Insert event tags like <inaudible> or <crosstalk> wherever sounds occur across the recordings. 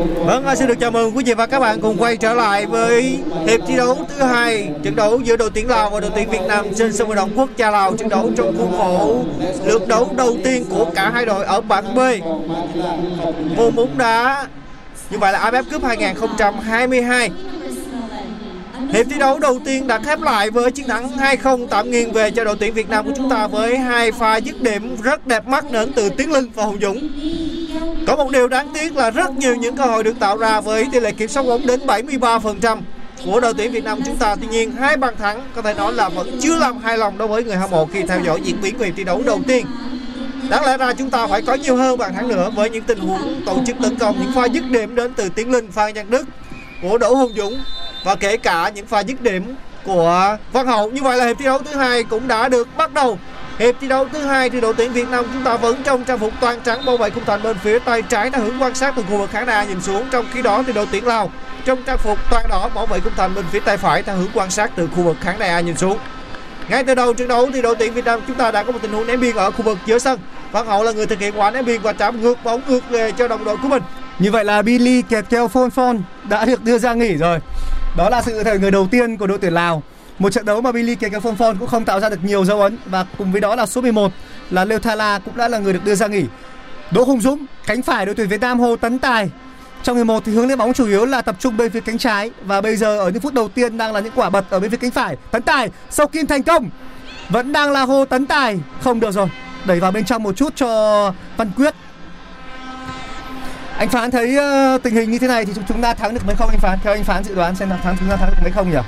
Vâng, à, xin được chào mừng quý vị và các bạn cùng quay trở lại với hiệp thi đấu thứ hai trận đấu giữa đội tuyển Lào và đội tuyển Việt Nam trên sân vận động quốc gia Lào trận đấu trong khuôn khổ lượt đấu đầu tiên của cả hai đội ở bảng B môn bóng đá như vậy là AFF Cup 2022 Hiệp thi đấu đầu tiên đã khép lại với chiến thắng 2-0 tạm nghiêng về cho đội tuyển Việt Nam của chúng ta với hai pha dứt điểm rất đẹp mắt đến từ Tiến Linh và Hùng Dũng. Có một điều đáng tiếc là rất nhiều những cơ hội được tạo ra với tỷ lệ kiểm soát bóng đến 73% của đội tuyển Việt Nam chúng ta. Tuy nhiên hai bàn thắng có thể nói là vẫn chưa làm hài lòng đối với người hâm mộ khi theo dõi diễn biến của hiệp thi đấu đầu tiên. Đáng lẽ ra chúng ta phải có nhiều hơn bàn thắng nữa với những tình huống tổ chức tấn công, những pha dứt điểm đến từ Tiến Linh, Phan Văn Đức, của Đỗ Hùng Dũng và kể cả những pha dứt điểm của Văn Hậu. Như vậy là hiệp thi đấu thứ hai cũng đã được bắt đầu. Hiệp thi đấu thứ hai thì đội tuyển Việt Nam chúng ta vẫn trong trang phục toàn trắng, bao vây khung thành bên phía tay trái đã hướng quan sát từ khu vực khán đài nhìn xuống. Trong khi đó thì đội tuyển Lào trong trang phục toàn đỏ bảo vệ khung thành bên phía tay phải theo hướng quan sát từ khu vực khán đài nhìn xuống. Ngay từ đầu trận đấu thì đội tuyển Việt Nam chúng ta đã có một tình huống ném biên ở khu vực giữa sân. Văn Hậu là người thực hiện quả ném biên và chạm ngược bóng ngược về cho đồng đội của mình. Như vậy là Billy kẹt keo phôn phôn đã được đưa ra nghỉ rồi. Đó là sự thời người đầu tiên của đội tuyển Lào. Một trận đấu mà Billy kể cả Phong Phong cũng không tạo ra được nhiều dấu ấn và cùng với đó là số 11 là Leo Thala cũng đã là người được đưa ra nghỉ. Đỗ Hùng Dũng, cánh phải đội tuyển Việt Nam Hồ Tấn Tài. Trong hiệp một thì hướng lên bóng chủ yếu là tập trung bên phía cánh trái và bây giờ ở những phút đầu tiên đang là những quả bật ở bên phía cánh phải. Tấn Tài sau kim thành công. Vẫn đang là Hồ Tấn Tài, không được rồi. Đẩy vào bên trong một chút cho Văn Quyết anh phán thấy uh, tình hình như thế này thì chúng, chúng ta thắng được mấy không anh phán theo anh phán dự đoán xem là thắng chúng ta thắng được mấy không nhỉ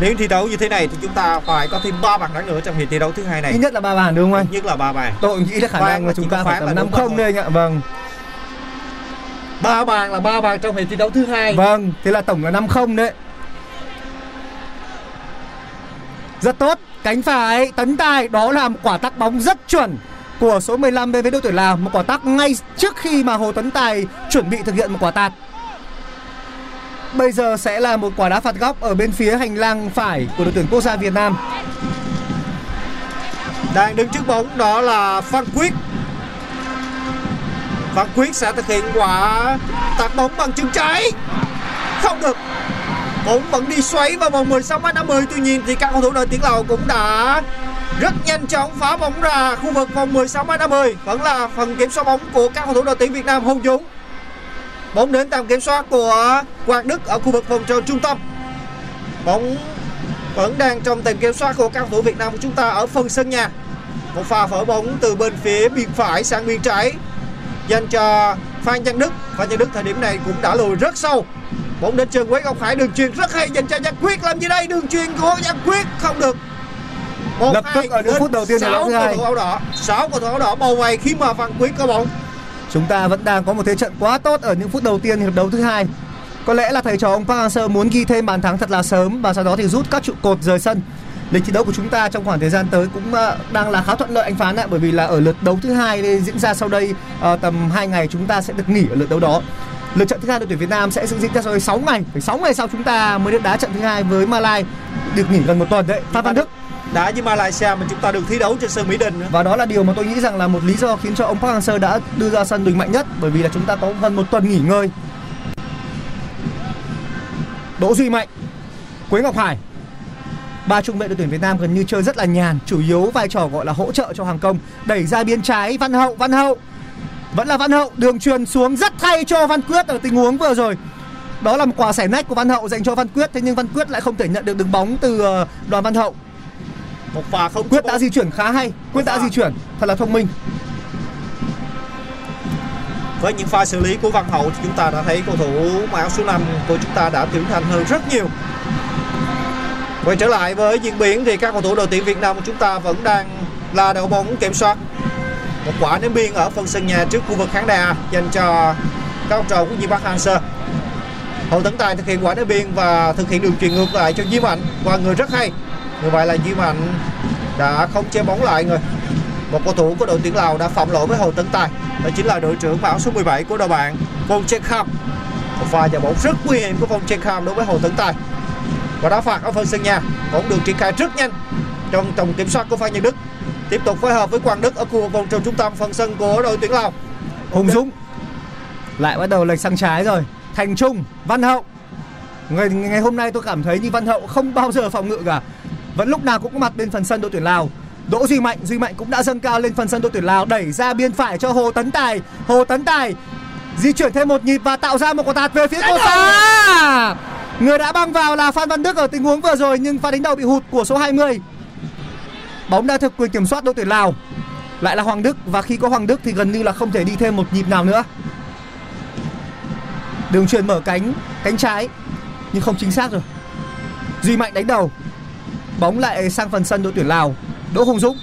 nếu thi đấu như thế này thì chúng ta phải có thêm 3 bàn thắng nữa trong hiệp thi đấu thứ hai này. ít nhất là ba bàn đúng không anh Nhất là 3 bàn. tôi nghĩ là khả năng là chúng ta phải tầm năm không? đây anh ạ vâng ba bàn là ba bàn trong hiệp thi đấu thứ hai. vâng thế là tổng là năm không đấy rất tốt cánh phải tấn tài đó là một quả tắc bóng rất chuẩn của số 15 bên với đội tuyển Lào một quả tắc ngay trước khi mà Hồ Tấn Tài chuẩn bị thực hiện một quả tạt bây giờ sẽ là một quả đá phạt góc ở bên phía hành lang phải của đội tuyển quốc gia Việt Nam Đang đứng trước bóng đó là Phan Quyết. Phan Quyết sẽ thực hiện quả tạt bóng bằng chân trái. Không được. Bóng vẫn đi xoáy vào vòng 16 m 50 tuy nhiên thì các cầu thủ đội tuyển Lào cũng đã rất nhanh chóng phá bóng ra khu vực vòng 16 m 50 vẫn là phần kiểm soát bóng của các cầu thủ đội tuyển Việt Nam Hùng Dũng bóng đến tầm kiểm soát của Quang Đức ở khu vực vòng tròn trung tâm. Bóng vẫn đang trong tầm kiểm soát của các cầu thủ Việt Nam của chúng ta ở phần sân nhà. Một pha phở bóng từ bên phía biên phải sang biên trái. Dành cho Phan Văn Đức. Phan Văn Đức thời điểm này cũng đã lùi rất sâu. Bóng đến chân Quế Ngọc Hải đường truyền rất hay dành cho Văn Quyết. Làm gì đây? Đường truyền của Văn Quyết không được. Một, Lập tức hai, ở những phút đầu tiên sáu cầu thủ áo đỏ. Sáu cầu thủ áo đỏ bao vây khi mà Văn Quyết có bóng Chúng ta vẫn đang có một thế trận quá tốt ở những phút đầu tiên hiệp đấu thứ hai. Có lẽ là thầy trò ông Park Hang-seo muốn ghi thêm bàn thắng thật là sớm và sau đó thì rút các trụ cột rời sân. Lịch thi đấu của chúng ta trong khoảng thời gian tới cũng ờ, đang là khá thuận lợi anh phán ạ bởi vì là ở lượt đấu thứ hai diễn ra sau đây ờ, tầm 2 ngày chúng ta sẽ được nghỉ ở lượt đấu đó. Lượt trận thứ hai đội tuyển Việt Nam sẽ diễn ra sau đây 6 ngày, phải 6 ngày sau chúng ta mới được đá trận thứ hai với Malai được nghỉ gần một tuần đấy. Phan Văn Đức đá với Malaysia mà chúng ta được thi đấu trên sân Mỹ Đình nữa. Và đó là điều mà tôi nghĩ rằng là một lý do khiến cho ông Park Hang-seo đã đưa ra sân Đình mạnh nhất bởi vì là chúng ta có gần một tuần nghỉ ngơi. Đỗ Duy Mạnh, Quế Ngọc Hải. Ba trung vệ đội tuyển Việt Nam gần như chơi rất là nhàn, chủ yếu vai trò gọi là hỗ trợ cho hàng công, đẩy ra biên trái Văn Hậu, Văn Hậu. Vẫn là Văn Hậu, đường truyền xuống rất thay cho Văn Quyết ở tình huống vừa rồi. Đó là một quả xẻ nách của Văn Hậu dành cho Văn Quyết thế nhưng Văn Quyết lại không thể nhận được đường bóng từ ờ, Đoàn Văn Hậu. Một pha không Quyết đã di chuyển khá hay, Quyết đã di chuyển thật là thông minh. với những pha xử lý của Văn Hậu thì chúng ta đã thấy cầu thủ mặc áo số 5 của chúng ta đã trưởng thành hơn rất nhiều. Quay trở lại với diễn biến thì các cầu thủ đội tuyển Việt Nam của chúng ta vẫn đang là đội bóng kiểm soát. Một quả ném biên ở phần sân nhà trước khu vực khán đài dành cho các học trò của Di Park Hang-seo. Hậu Tấn Tài thực hiện quả ném biên và thực hiện đường truyền ngược lại cho Duy Mạnh qua người rất hay. Như vậy là Duy Mạnh đã không chế bóng lại người. Một cầu thủ của đội tuyển Lào đã phạm lỗi với Hồ Tấn Tài. Đó chính là đội trưởng bảo số 17 của đội bạn Von Chekham. Một pha giải bóng rất nguy hiểm của Von Chekham đối với Hồ Tấn Tài. Và đá phạt ở phần sân nhà bóng được triển khai rất nhanh trong tổng kiểm soát của Phan Nhân Đức. Tiếp tục phối hợp với Quang Đức ở khu vực vòng tròn trung tâm phần sân của đội tuyển Lào. Hùng Dũng lại bắt đầu lệch sang trái rồi. Thành Trung, Văn Hậu. Ngày ngày hôm nay tôi cảm thấy như Văn Hậu không bao giờ phòng ngự cả. Vẫn lúc nào cũng có mặt bên phần sân đội tuyển Lào. Đỗ Duy Mạnh, Duy Mạnh cũng đã dâng cao lên phần sân đội tuyển Lào đẩy ra biên phải cho Hồ Tấn Tài. Hồ Tấn Tài di chuyển thêm một nhịp và tạo ra một quả tạt về phía cầu xa. Người đã băng vào là Phan Văn Đức ở tình huống vừa rồi nhưng pha đánh đầu bị hụt của số 20. Bóng đã thực quyền kiểm soát đội tuyển Lào. Lại là Hoàng Đức và khi có Hoàng Đức thì gần như là không thể đi thêm một nhịp nào nữa. Đường truyền mở cánh cánh trái nhưng không chính xác rồi. Duy Mạnh đánh đầu. Bóng lại sang phần sân đội tuyển Lào. Đỗ Hùng Dũng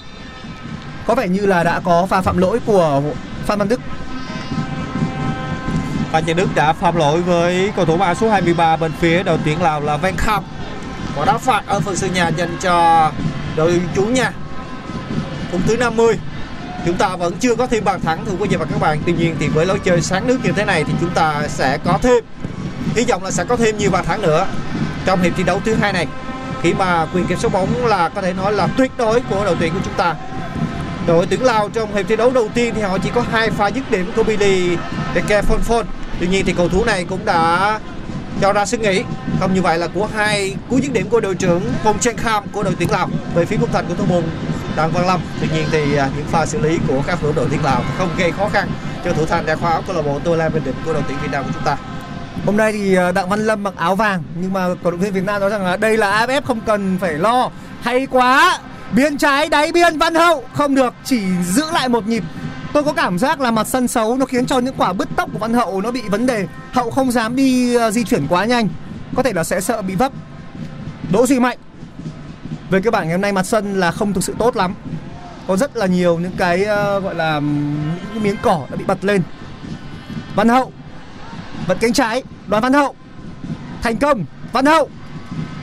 có vẻ như là đã có pha phạm lỗi của Phan Văn Đức. Phan Văn Đức đã phạm lỗi với cầu thủ áo số 23 bên phía đội tuyển Lào là Van Kham. Quả đá phạt ở phần sân nhà dành cho đội chủ nhà. Phút thứ 50 chúng ta vẫn chưa có thêm bàn thắng, thưa quý vị và các bạn tuy nhiên thì với lối chơi sáng nước như thế này thì chúng ta sẽ có thêm hy vọng là sẽ có thêm nhiều bàn thắng nữa trong hiệp thi đấu thứ hai này khi mà quyền kiểm soát bóng là có thể nói là tuyệt đối của đội tuyển của chúng ta. Đội tuyển Lào trong hiệp thi đấu đầu tiên thì họ chỉ có hai pha dứt điểm của Billy Deke Fonfon tuy nhiên thì cầu thủ này cũng đã cho ra suy nghĩ. Không như vậy là của hai cú dứt điểm của đội trưởng Phong Chen Kham của đội tuyển Lào về phía khung thành của thủ môn Đặng Văn Lâm. Tuy nhiên thì à, những pha xử lý của các thủ đội tuyển Lào không gây khó khăn cho thủ thành đa khoa áo câu lạc bộ Tô Lan Bình Định của đội tuyển Việt Nam của chúng ta. Hôm nay thì ờ, Đặng Văn Lâm mặc áo vàng nhưng mà cổ động viên Việt Nam nói rằng là đây là AFF không cần phải lo. Hay quá. Biên trái đáy biên Văn Hậu không được, chỉ giữ lại một nhịp. Tôi có cảm giác là mặt sân xấu nó khiến cho những quả bứt tốc của Văn Hậu nó bị vấn đề. Hậu không dám đi ờ, di chuyển quá nhanh, có thể là sẽ sợ bị vấp. Đỗ Duy Mạnh. Về cơ bản ngày hôm nay mặt sân là không thực sự tốt lắm. Có rất là nhiều những cái uh, gọi là những cái miếng cỏ đã bị bật lên. Văn Hậu vẫn cánh trái đoàn văn hậu. Thành công văn hậu.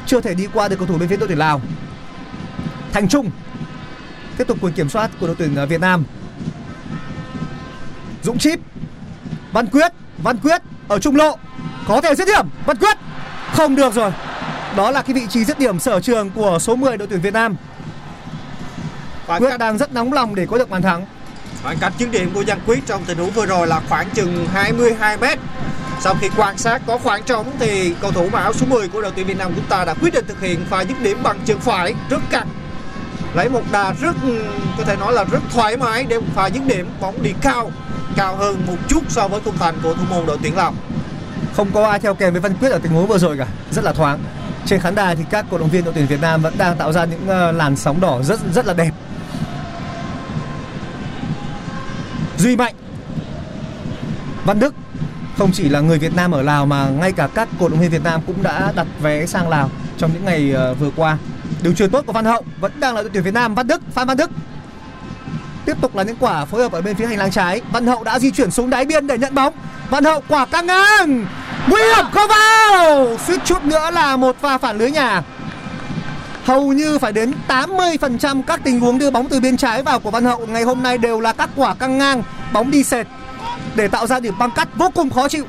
Chưa thể đi qua được cầu thủ bên phía đội tuyển lào. Thành trung. Tiếp tục quyền kiểm soát của đội tuyển ờ, việt nam. Dũng chip. Văn quyết văn quyết ở trung lộ. Có thể dứt điểm văn quyết. Không được rồi. Đó là cái vị trí dứt điểm sở trường của số 10 đội tuyển việt nam. Khoảng quyết cách, đang rất nóng lòng để có được bàn thắng. Khoảng cách dứt điểm của Giang Quyết trong tình huống vừa rồi là khoảng chừng 22 mét sau khi quan sát có khoảng trống thì cầu thủ mặc áo số 10 của đội tuyển Việt Nam chúng ta đã quyết định thực hiện pha dứt điểm bằng chân phải rất căng. Lấy một đà rất ừ, có thể nói là rất thoải mái để một pha dứt điểm, bóng đi cao cao hơn một chút so với khung thành của thủ môn đội tuyển Lào. Không có ai theo kèm với Văn Quyết ở tình huống vừa rồi cả, rất là thoáng. Trên khán đài thì các cổ động viên đội tuyển Việt Nam vẫn đang tạo ra những ờ, làn sóng đỏ rất rất là đẹp. Duy Mạnh, Văn Đức không chỉ là người Việt Nam ở Lào mà ngay cả các cổ động viên Việt Nam cũng đã đặt vé sang Lào trong những ngày ờ, vừa qua. Đường truyền tốt của Văn Hậu, vẫn đang là đội tuyển Việt Nam. Văn Đức, Phan Văn Đức. Tiếp tục là những quả phối hợp ở bên phía hành lang trái. Văn Hậu đã di chuyển xuống đáy biên để nhận bóng. Văn Hậu quả căng ngang. Nguy hiểm, không vào. Suýt chút nữa là một pha phản lưới nhà. Hầu như phải đến 80% các tình huống đưa bóng từ biên trái vào của Văn Hậu. Ngày hôm nay đều là các quả căng ngang. Bóng đi sệt để tạo ra điểm băng cắt vô cùng khó chịu.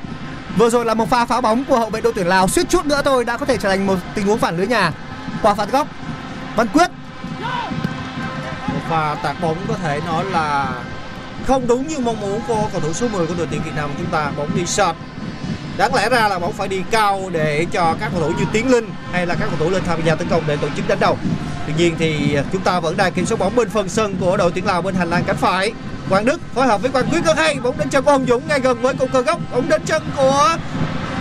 Vừa rồi là một pha phá bóng của hậu vệ đội tuyển Lào, suýt chút nữa thôi đã có thể trở thành một tình huống phản lưới nhà. Quả phạt góc, Văn Quyết. Pha tạt bóng có thể nói là không đúng như mong muốn của cầu thủ số 10 của đội tuyển Việt Nam. Của chúng ta bóng đi sọt. Đáng lẽ ra là bóng phải đi cao để cho các cầu thủ như Tiến Linh hay là các cầu thủ lên tham gia tấn công để tổ chức đánh đầu. Tuy nhiên thì chúng ta vẫn đang kiểm soát bóng bên phần sân của đội tuyển Lào bên hành lang cánh phải. Quang Đức phối hợp với Quang Quyết rất hay bóng đến chân của Hồng Dũng ngay gần với cột cờ góc bóng đến chân của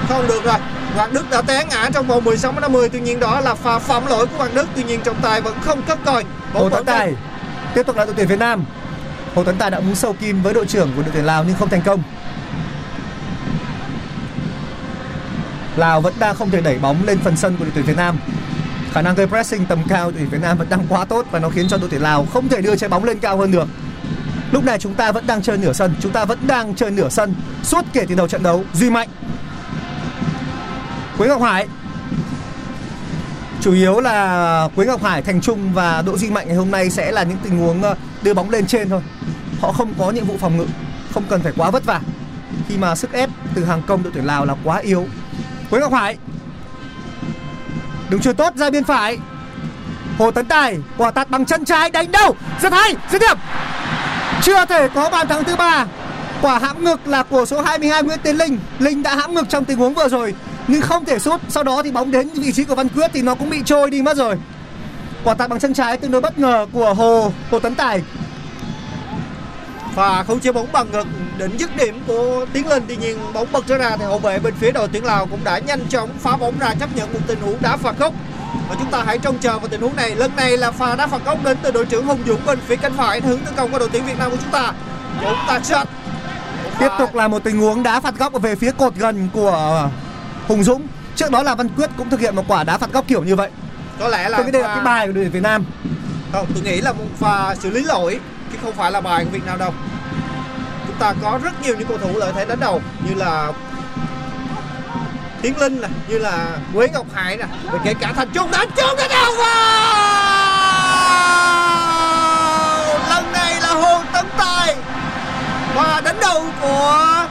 không được rồi Quang Đức đã té ngã trong vòng 16 m 50 tuy nhiên đó là pha phạm lỗi của Quang Đức tuy nhiên trọng tài vẫn không cấp còi Hồ Tấn Tài tiếp tục là đội tuyển Việt Nam. Hồ Tấn Tài đã muốn sâu kim với đội trưởng của đội tuyển Lào nhưng không thành công. Lào vẫn đang không thể đẩy bóng lên phần sân của đội tuyển Việt Nam. Khả năng gây pressing tầm cao của đội tuyển Việt Nam vẫn đang quá tốt và nó khiến cho đội tuyển Lào không thể đưa trái bóng lên cao hơn được. Lúc này chúng ta vẫn đang chơi nửa sân, chúng ta vẫn đang chơi nửa sân suốt kể từ đầu trận đấu. Duy Mạnh, Quế Ngọc Hải chủ yếu là Quế Ngọc Hải, Thành Trung và Đỗ Duy Mạnh ngày hôm nay sẽ là những tình huống ờ, đưa bóng lên trên thôi. Họ không có nhiệm vụ phòng ngự, không cần phải quá vất vả. Khi mà sức ép từ hàng công đội tuyển Lào là quá yếu. Quế Ngọc Hải đứng chuyền tốt ra biên phải. Hồ Tấn Tài quả tạt bằng chân trái đánh đâu rất hay rất điểm chưa thể có bàn thắng thứ ba. Quả hãm ngực là của số 22 Nguyễn Tiến Linh. Linh đã hãm ngực trong tình huống vừa rồi, nhưng không thể sút. Sau đó thì bóng đến vị trí của Văn Quyết thì nó cũng bị trôi đi mất rồi. Quả tạt bằng chân trái tương đối bất ngờ của Hồ Hồ Tấn Tài. Và không chia bóng bằng ngực đến dứt điểm của Tiến Linh tuy nhiên bóng bật trở ra thì hậu vệ bên phía đội tuyển Lào cũng đã nhanh chóng phá bóng ra chấp nhận một tình huống đá phạt góc và chúng ta hãy trông chờ vào tình huống này. Lần này là pha đá phạt góc đến từ đội trưởng Hùng Dũng bên phía cánh phải hướng tấn công của đội tuyển Việt Nam của chúng ta. Bóng tạt shot tiếp tục là một tình huống đá phạt góc về phía cột gần của Hùng Dũng. Trước đó là Văn Quyết cũng thực hiện một quả đá phạt góc kiểu như vậy. Có lẽ là tôi nghĩ đây là cái bài của đội tuyển Việt Nam. Không tôi nghĩ là một pha xử lý lỗi chứ không phải là bài của Việt Nam đâu. Chúng ta có rất nhiều những cầu thủ lợi thế đánh đầu như là Tiến Linh nè như là Quế Ngọc Hải nè và kể cả Thành Trung đánh trúng đánh đầu vào lần này là Hồ Tấn Tài và đánh đầu của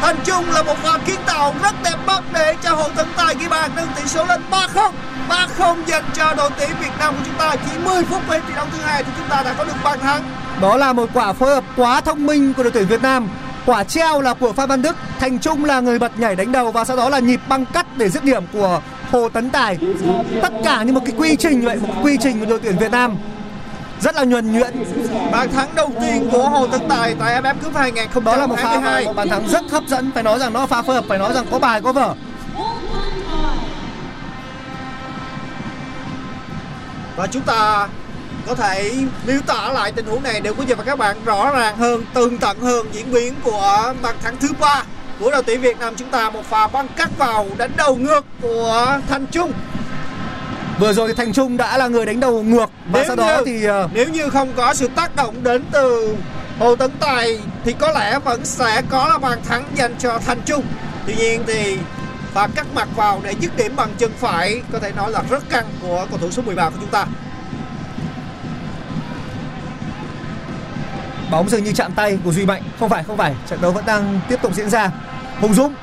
Thành Trung là một pha kiến tạo rất đẹp mắt để cho Hồ Tấn Tài ghi bàn nâng tỷ số lên 3-0 3-0 dành cho đội tuyển Việt Nam của chúng ta chỉ 10 phút bên trận đấu thứ hai thì chúng ta đã có được bàn thắng Đó là một quả phối hợp quá thông minh của đội tuyển Việt Nam. Quả treo là của Phan Văn Đức, Thành Trung là người bật nhảy đánh đầu và sau đó là nhịp băng cắt để dứt điểm của Hồ Tấn Tài. Tất cả như một cái quy trình vậy, một quy trình của đội tuyển Việt Nam. Rất là nhuần nhuyễn. bàn thắng đầu tiên của Hồ Tấn Tài tại AFF Cup 2022 Đó là một pha một bàn thắng rất hấp dẫn, phải nói rằng nó pha phối hợp, phải nói rằng có bài có vở. và chúng ta có thể miêu tả lại tình huống này để quý vị và các bạn rõ ràng hơn, tường tận hơn diễn biến của bàn thắng thứ ba của đội tuyển Việt Nam chúng ta một pha băng cắt vào đánh đầu ngược của Thành Trung Vừa rồi thì Thành Trung đã là người đánh đầu ngược và Nếu sau đó như- thì ờ, nếu như không có sự tác động đến từ Hồ Tấn Tài thì có lẽ vẫn sẽ có là bàn thắng dành cho Thành Trung. Tuy nhiên thì và cắt mặt vào để dứt điểm bằng chân phải có thể nói là rất căng của cầu thủ số 13 của chúng ta. Bóng dường như chạm tay của Duy Mạnh. Không phải, không phải, trận đấu vẫn đang tiếp tục diễn ra. Hùng Dũng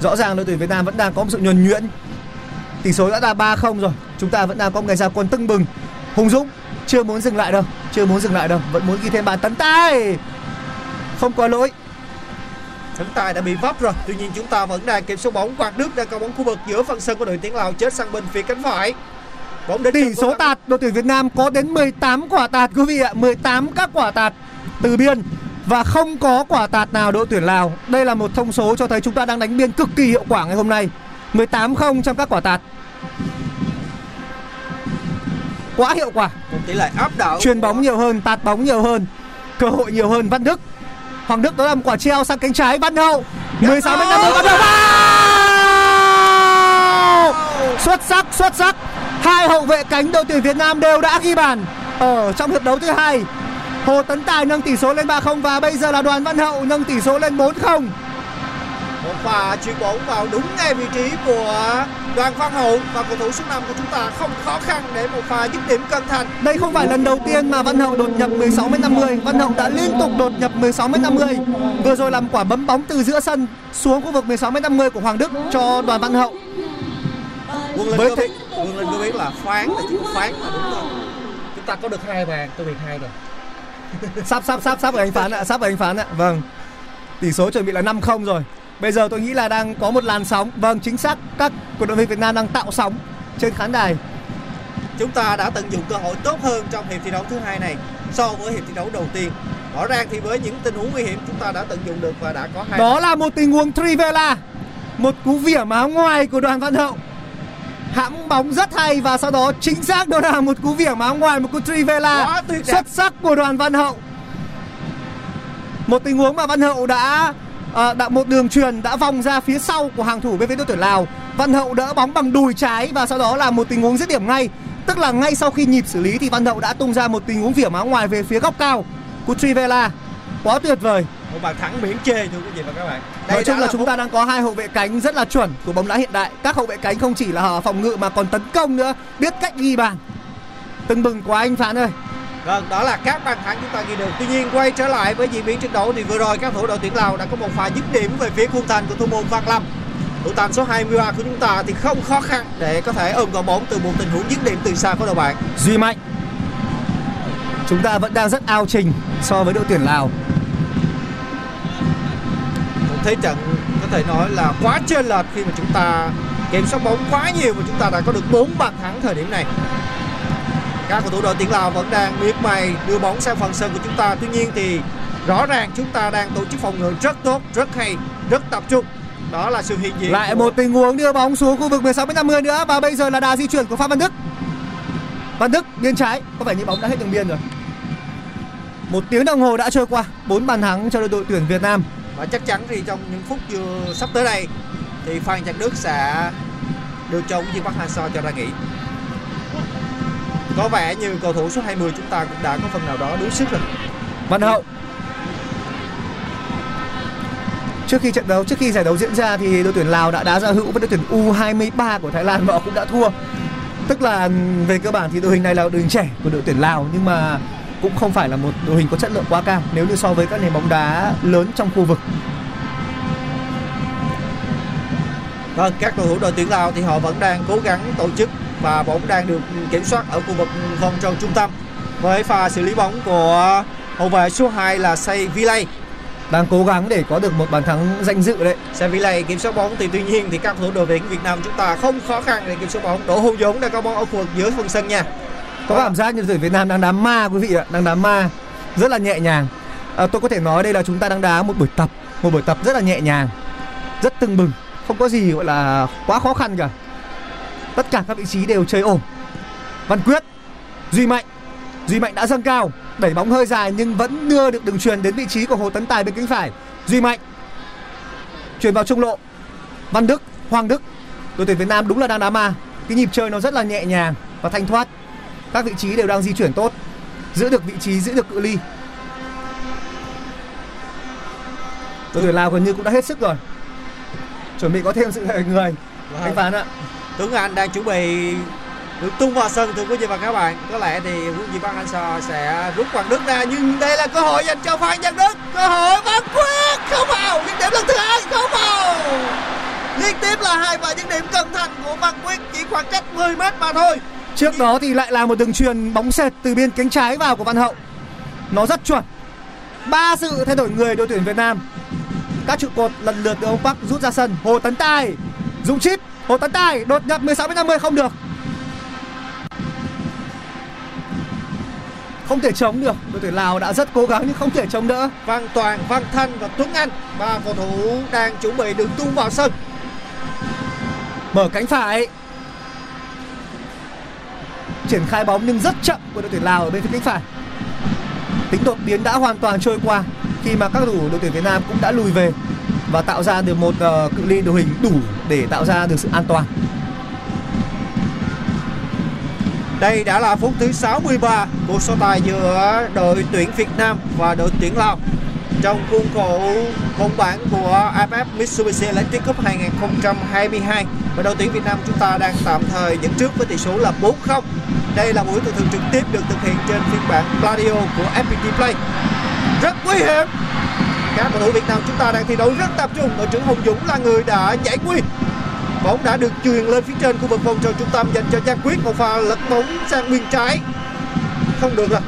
Rõ ràng đội tuyển Việt Nam vẫn đang có một sự nhuần nhuyễn. Tỷ số đã là 3-0 rồi. Chúng ta vẫn đang có một ngày ra quân tưng bừng. Hùng Dũng chưa muốn dừng lại đâu, chưa muốn dừng lại đâu, vẫn muốn ghi thêm bàn tấn tay. Không có lỗi. Tấn Tài đã bị vấp rồi. Tuy nhiên chúng ta vẫn đang kiểm soát bóng. quạt nước đang có bóng khu vực giữa phần sân của đội tuyển Lào chết sang bên phía cánh phải. Tỷ số tạt đội tuyển Việt Nam có đến 18 quả tạt quý vị ạ, 18 các quả tạt từ biên và không có quả tạt nào đội tuyển Lào. Đây là một thông số cho thấy chúng ta đang đánh biên cực kỳ hiệu quả ngày hôm nay. 18 không trong các quả tạt. Quá hiệu quả. một tỷ lệ áp đảo. Chuyền bóng nhiều hơn, tạt bóng nhiều hơn, cơ hội nhiều hơn Văn Đức. Hoàng Đức đó là một quả treo sang cánh trái Văn Hậu. 16 mét 50 Văn Hậu! Xuất sắc, xuất sắc. Hai hậu vệ cánh đội tuyển Việt Nam đều đã ghi bàn ở trong hiệp đấu thứ hai. Hồ Tấn Tài nâng tỷ số lên 3-0 và bây giờ là Đoàn Văn Hậu nâng tỷ số lên 4-0. một pha chuyền bóng vào đúng ngay vị trí của Đoàn Văn Hậu và cầu thủ số 5 của chúng ta không khó khăn để một pha dứt điểm cân thành. Đây không phải lần đầu tiên mà Văn Hậu đột nhập 16m50 Văn Hậu đã liên tục đột nhập 16m50 Vừa rồi làm quả bấm bóng từ giữa sân Xuống khu vực 16m50 của Hoàng Đức cho đoàn Văn Hậu Quân Linh Với có thế- biết Quân Linh có biết là phán là chỉ có phán. Là đúng rồi chúng ta có được hai bàn tôi biệt hai rồi. <laughs> Sắp sắp sắp sắp rồi anh phán ạ sắp rồi anh phán ạ. Vâng. Tỷ số chuẩn bị là 5-0 rồi. Bây giờ tôi nghĩ là đang có một làn sóng. Vâng chính xác các cổ động viên Việt Nam đang tạo sóng trên khán đài. Chúng ta đã tận dụng cơ hội tốt hơn trong hiệp thi đấu thứ hai này so với hiệp thi đấu đầu tiên. Rõ ràng thì với những tình huống nguy hiểm chúng ta đã tận dụng được và đã có hai đó là một tình huống Trivela một cú vỉa áo ngoài của đoàn Văn Hậu hãm bóng rất hay và sau đó chính xác đó là một cú vỉa áo ngoài một cú Trivela xuất sắc của đoàn Văn Hậu. Một tình huống mà Văn Hậu đã à, đã một đường truyền đã vòng ra phía sau của hàng thủ bên phía đội tuyển Lào. Văn Hậu đỡ bóng bằng đùi trái và sau đó là một tình huống dứt điểm ngay. Tức là ngay sau khi nhịp xử lý thì Văn Hậu đã tung ra một tình huống vỉa áo ngoài về phía góc cao. Của Trivela quá tuyệt vời một bàn thắng miễn chê thưa quý vị và các bạn Nói chung đã là chúng ta đang có hai hậu vệ cánh rất là chuẩn của bóng đá hiện đại. Các hậu vệ cánh không chỉ là phòng ngự mà còn tấn công nữa, biết cách ghi bàn. Tưng bừng quá anh Phán ơi. Vâng, đó là các bàn thắng chúng ta ghi được. Tuy nhiên quay trở lại với diễn biến trận đấu thì vừa rồi các thủ đội tuyển Lào đã có một pha dứt điểm về phía khung thành của thủ môn Văn Lâm. Thủ thành số 23 của chúng ta thì không khó khăn để có thể ôm quả bóng từ một tình huống dứt điểm từ xa của đội bạn. Duy Mạnh. Chúng ta vẫn đang rất ao trình so với đội tuyển Lào. Thế trận có thể nói là quá chênh lệch khi mà chúng ta kiểm soát bóng quá nhiều và chúng ta đã có được 4 bàn thắng thời điểm này. Các cầu thủ đội tuyển Lào vẫn đang miệt mài đưa bóng sang phần sân của chúng ta. Tuy nhiên thì rõ ràng chúng ta đang tổ chức phòng ngự rất tốt, rất hay, rất tập trung. Đó là sự hiện diện Lại của- một tình huống đưa bóng xuống khu vực 16 m 50 nữa và bây giờ là đà di chuyển của Phan Văn Đức. Văn Đức biên trái, có vẻ như bóng đã hết đường biên rồi. Một tiếng đồng hồ đã trôi qua, 4 bàn thắng cho đội tuyển Việt Nam và chắc chắn thì trong những phút vừa sắp tới đây thì Phan Trạc Đức sẽ được cho Duy Bắc Hanso cho ra nghỉ. Có vẻ như cầu thủ số 20 chúng ta cũng đã có phần nào đó đuối sức rồi. Văn Hậu Trước khi trận đấu, trước khi giải đấu diễn ra thì đội tuyển Lào đã đá ra hữu với đội tuyển U23 của Thái Lan và họ cũng đã thua. Tức là về cơ bản thì đội hình này là đội hình trẻ của đội tuyển Lào nhưng mà cũng không phải là một đội hình có chất lượng quá cao nếu như so với các nền bóng đá lớn trong khu vực. Vâng, các cầu thủ đội tuyển Lào thì họ vẫn đang cố gắng tổ chức và bóng đang được kiểm soát ở khu vực vòng tròn trung tâm với pha xử lý bóng của hậu vệ số 2 là Say Villay. Đang cố gắng để có được một bàn thắng danh dự đấy. Say Villay kiểm soát bóng thì tuy nhiên thì các cầu thủ đội tuyển Việt Nam chúng ta không khó khăn để kiểm soát bóng. Đỗ Hùng Dũng đang có bóng ở khu vực giữa phần sân nha. Có cảm giác như đội tuyển Việt Nam đang đá ma quý vị ạ, đang đá ma rất là nhẹ nhàng. À, tôi có thể nói đây là chúng ta đang đá một buổi tập, một buổi tập rất là nhẹ nhàng, rất tưng bừng, không có gì gọi là quá khó khăn cả. Tất cả các vị trí đều chơi ổn. Văn Quyết, Duy Mạnh, Duy Mạnh đã dâng cao, đẩy bóng hơi dài nhưng vẫn đưa được đường truyền đến vị trí của Hồ Tấn Tài bên cánh phải. Duy Mạnh chuyển vào trung lộ. Văn Đức, Hoàng Đức. Đội tuyển Việt Nam đúng là đang đá ma. Cái nhịp chơi nó rất là nhẹ nhàng và thanh thoát các vị trí đều đang di chuyển tốt giữ được vị trí giữ được cự ly đội tuyển lào gần như cũng đã hết sức rồi chuẩn bị có thêm sự người người anh phán ạ Tuấn Anh đang chuẩn bị được tung vào sân thưa quý vị và các bạn. Có lẽ thì quý vị Văn Anh Sò sẽ rút Hoàng Đức ra nhưng đây là cơ hội dành cho Phan Văn Đức. Cơ hội Văn Quyết không vào. Dứt điểm lần thứ hai không vào. Liên tiếp là hai pha dứt điểm cẩn thận của Văn Quyết chỉ khoảng cách 10 mét mà thôi. Trước đó thì lại là một đường truyền bóng sệt từ biên cánh trái vào của văn hậu. Nó rất chuẩn. Ba sự thay đổi người đội tuyển việt nam. Các trụ cột lần lượt được ông Park rút ra sân. Hồ tấn tài dũng chip hồ tấn tài đột nhập 16 m 50 không được. Không thể chống được. Đội tuyển lào đã rất cố gắng nhưng không thể chống đỡ. Văn Toàn, Văn Thanh và Tuấn Anh ba cầu thủ đang chuẩn bị được tung vào sân. mở cánh phải triển khai bóng nhưng rất chậm của đội tuyển Lào ở bên phía cánh phải. Tính đột biến đã hoàn toàn trôi qua khi mà các thủ đội tuyển Việt Nam cũng đã lùi về và tạo ra được một uh, cự ly đội hình đủ để tạo ra được sự an toàn. Đây đã là phút thứ 63 của so tài giữa đội tuyển Việt Nam và đội tuyển Lào trong khuôn khổ vòng bảng của AFF Mitsubishi Electric Cup 2022 và đội tuyển Việt Nam chúng ta đang tạm thời dẫn trước với tỷ số là 4-0. Đây là buổi tường thường trực tiếp được thực hiện trên phiên bản Pladio của FPT Play. Rất nguy hiểm. Các cầu thủ Việt Nam chúng ta đang thi đấu rất tập trung. Đội trưởng Hồng Dũng là người đã giải quyết. bóng đã được truyền lên phía trên khu vực vòng tròn trung tâm dành cho Giang Quyết một pha lật bóng sang bên trái không được rồi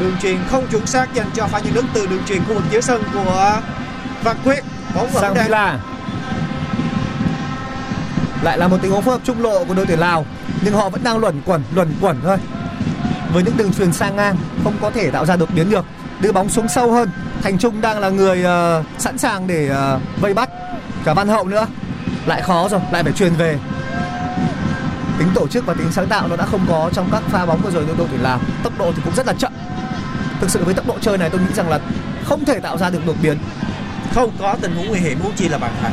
đường truyền không chuẩn xác dành cho pha nhân đức từ đường truyền khu vực giữa sân của Văn Quyết. Bóng vẫn đang Villa. Lại là một tình huống phối hợp trung lộ của đội tuyển Lào nhưng họ vẫn đang luẩn quẩn luẩn quẩn thôi. Với những đường truyền sang ngang không có thể tạo ra đột biến được. Đưa bóng xuống sâu hơn. Thành Trung đang là người ờ, sẵn sàng để ờ, vây bắt. Cả Văn Hậu nữa. Lại khó rồi lại phải truyền về. Tính tổ chức và tính sáng tạo nó đã không có trong các pha bóng vừa rồi đội tuyển Lào. Tốc độ thì cũng rất là chậm thực sự với tốc độ chơi này tôi nghĩ rằng là không thể tạo ra được đột biến. Không có tình huống nguy hiểm huống chi là bàn thắng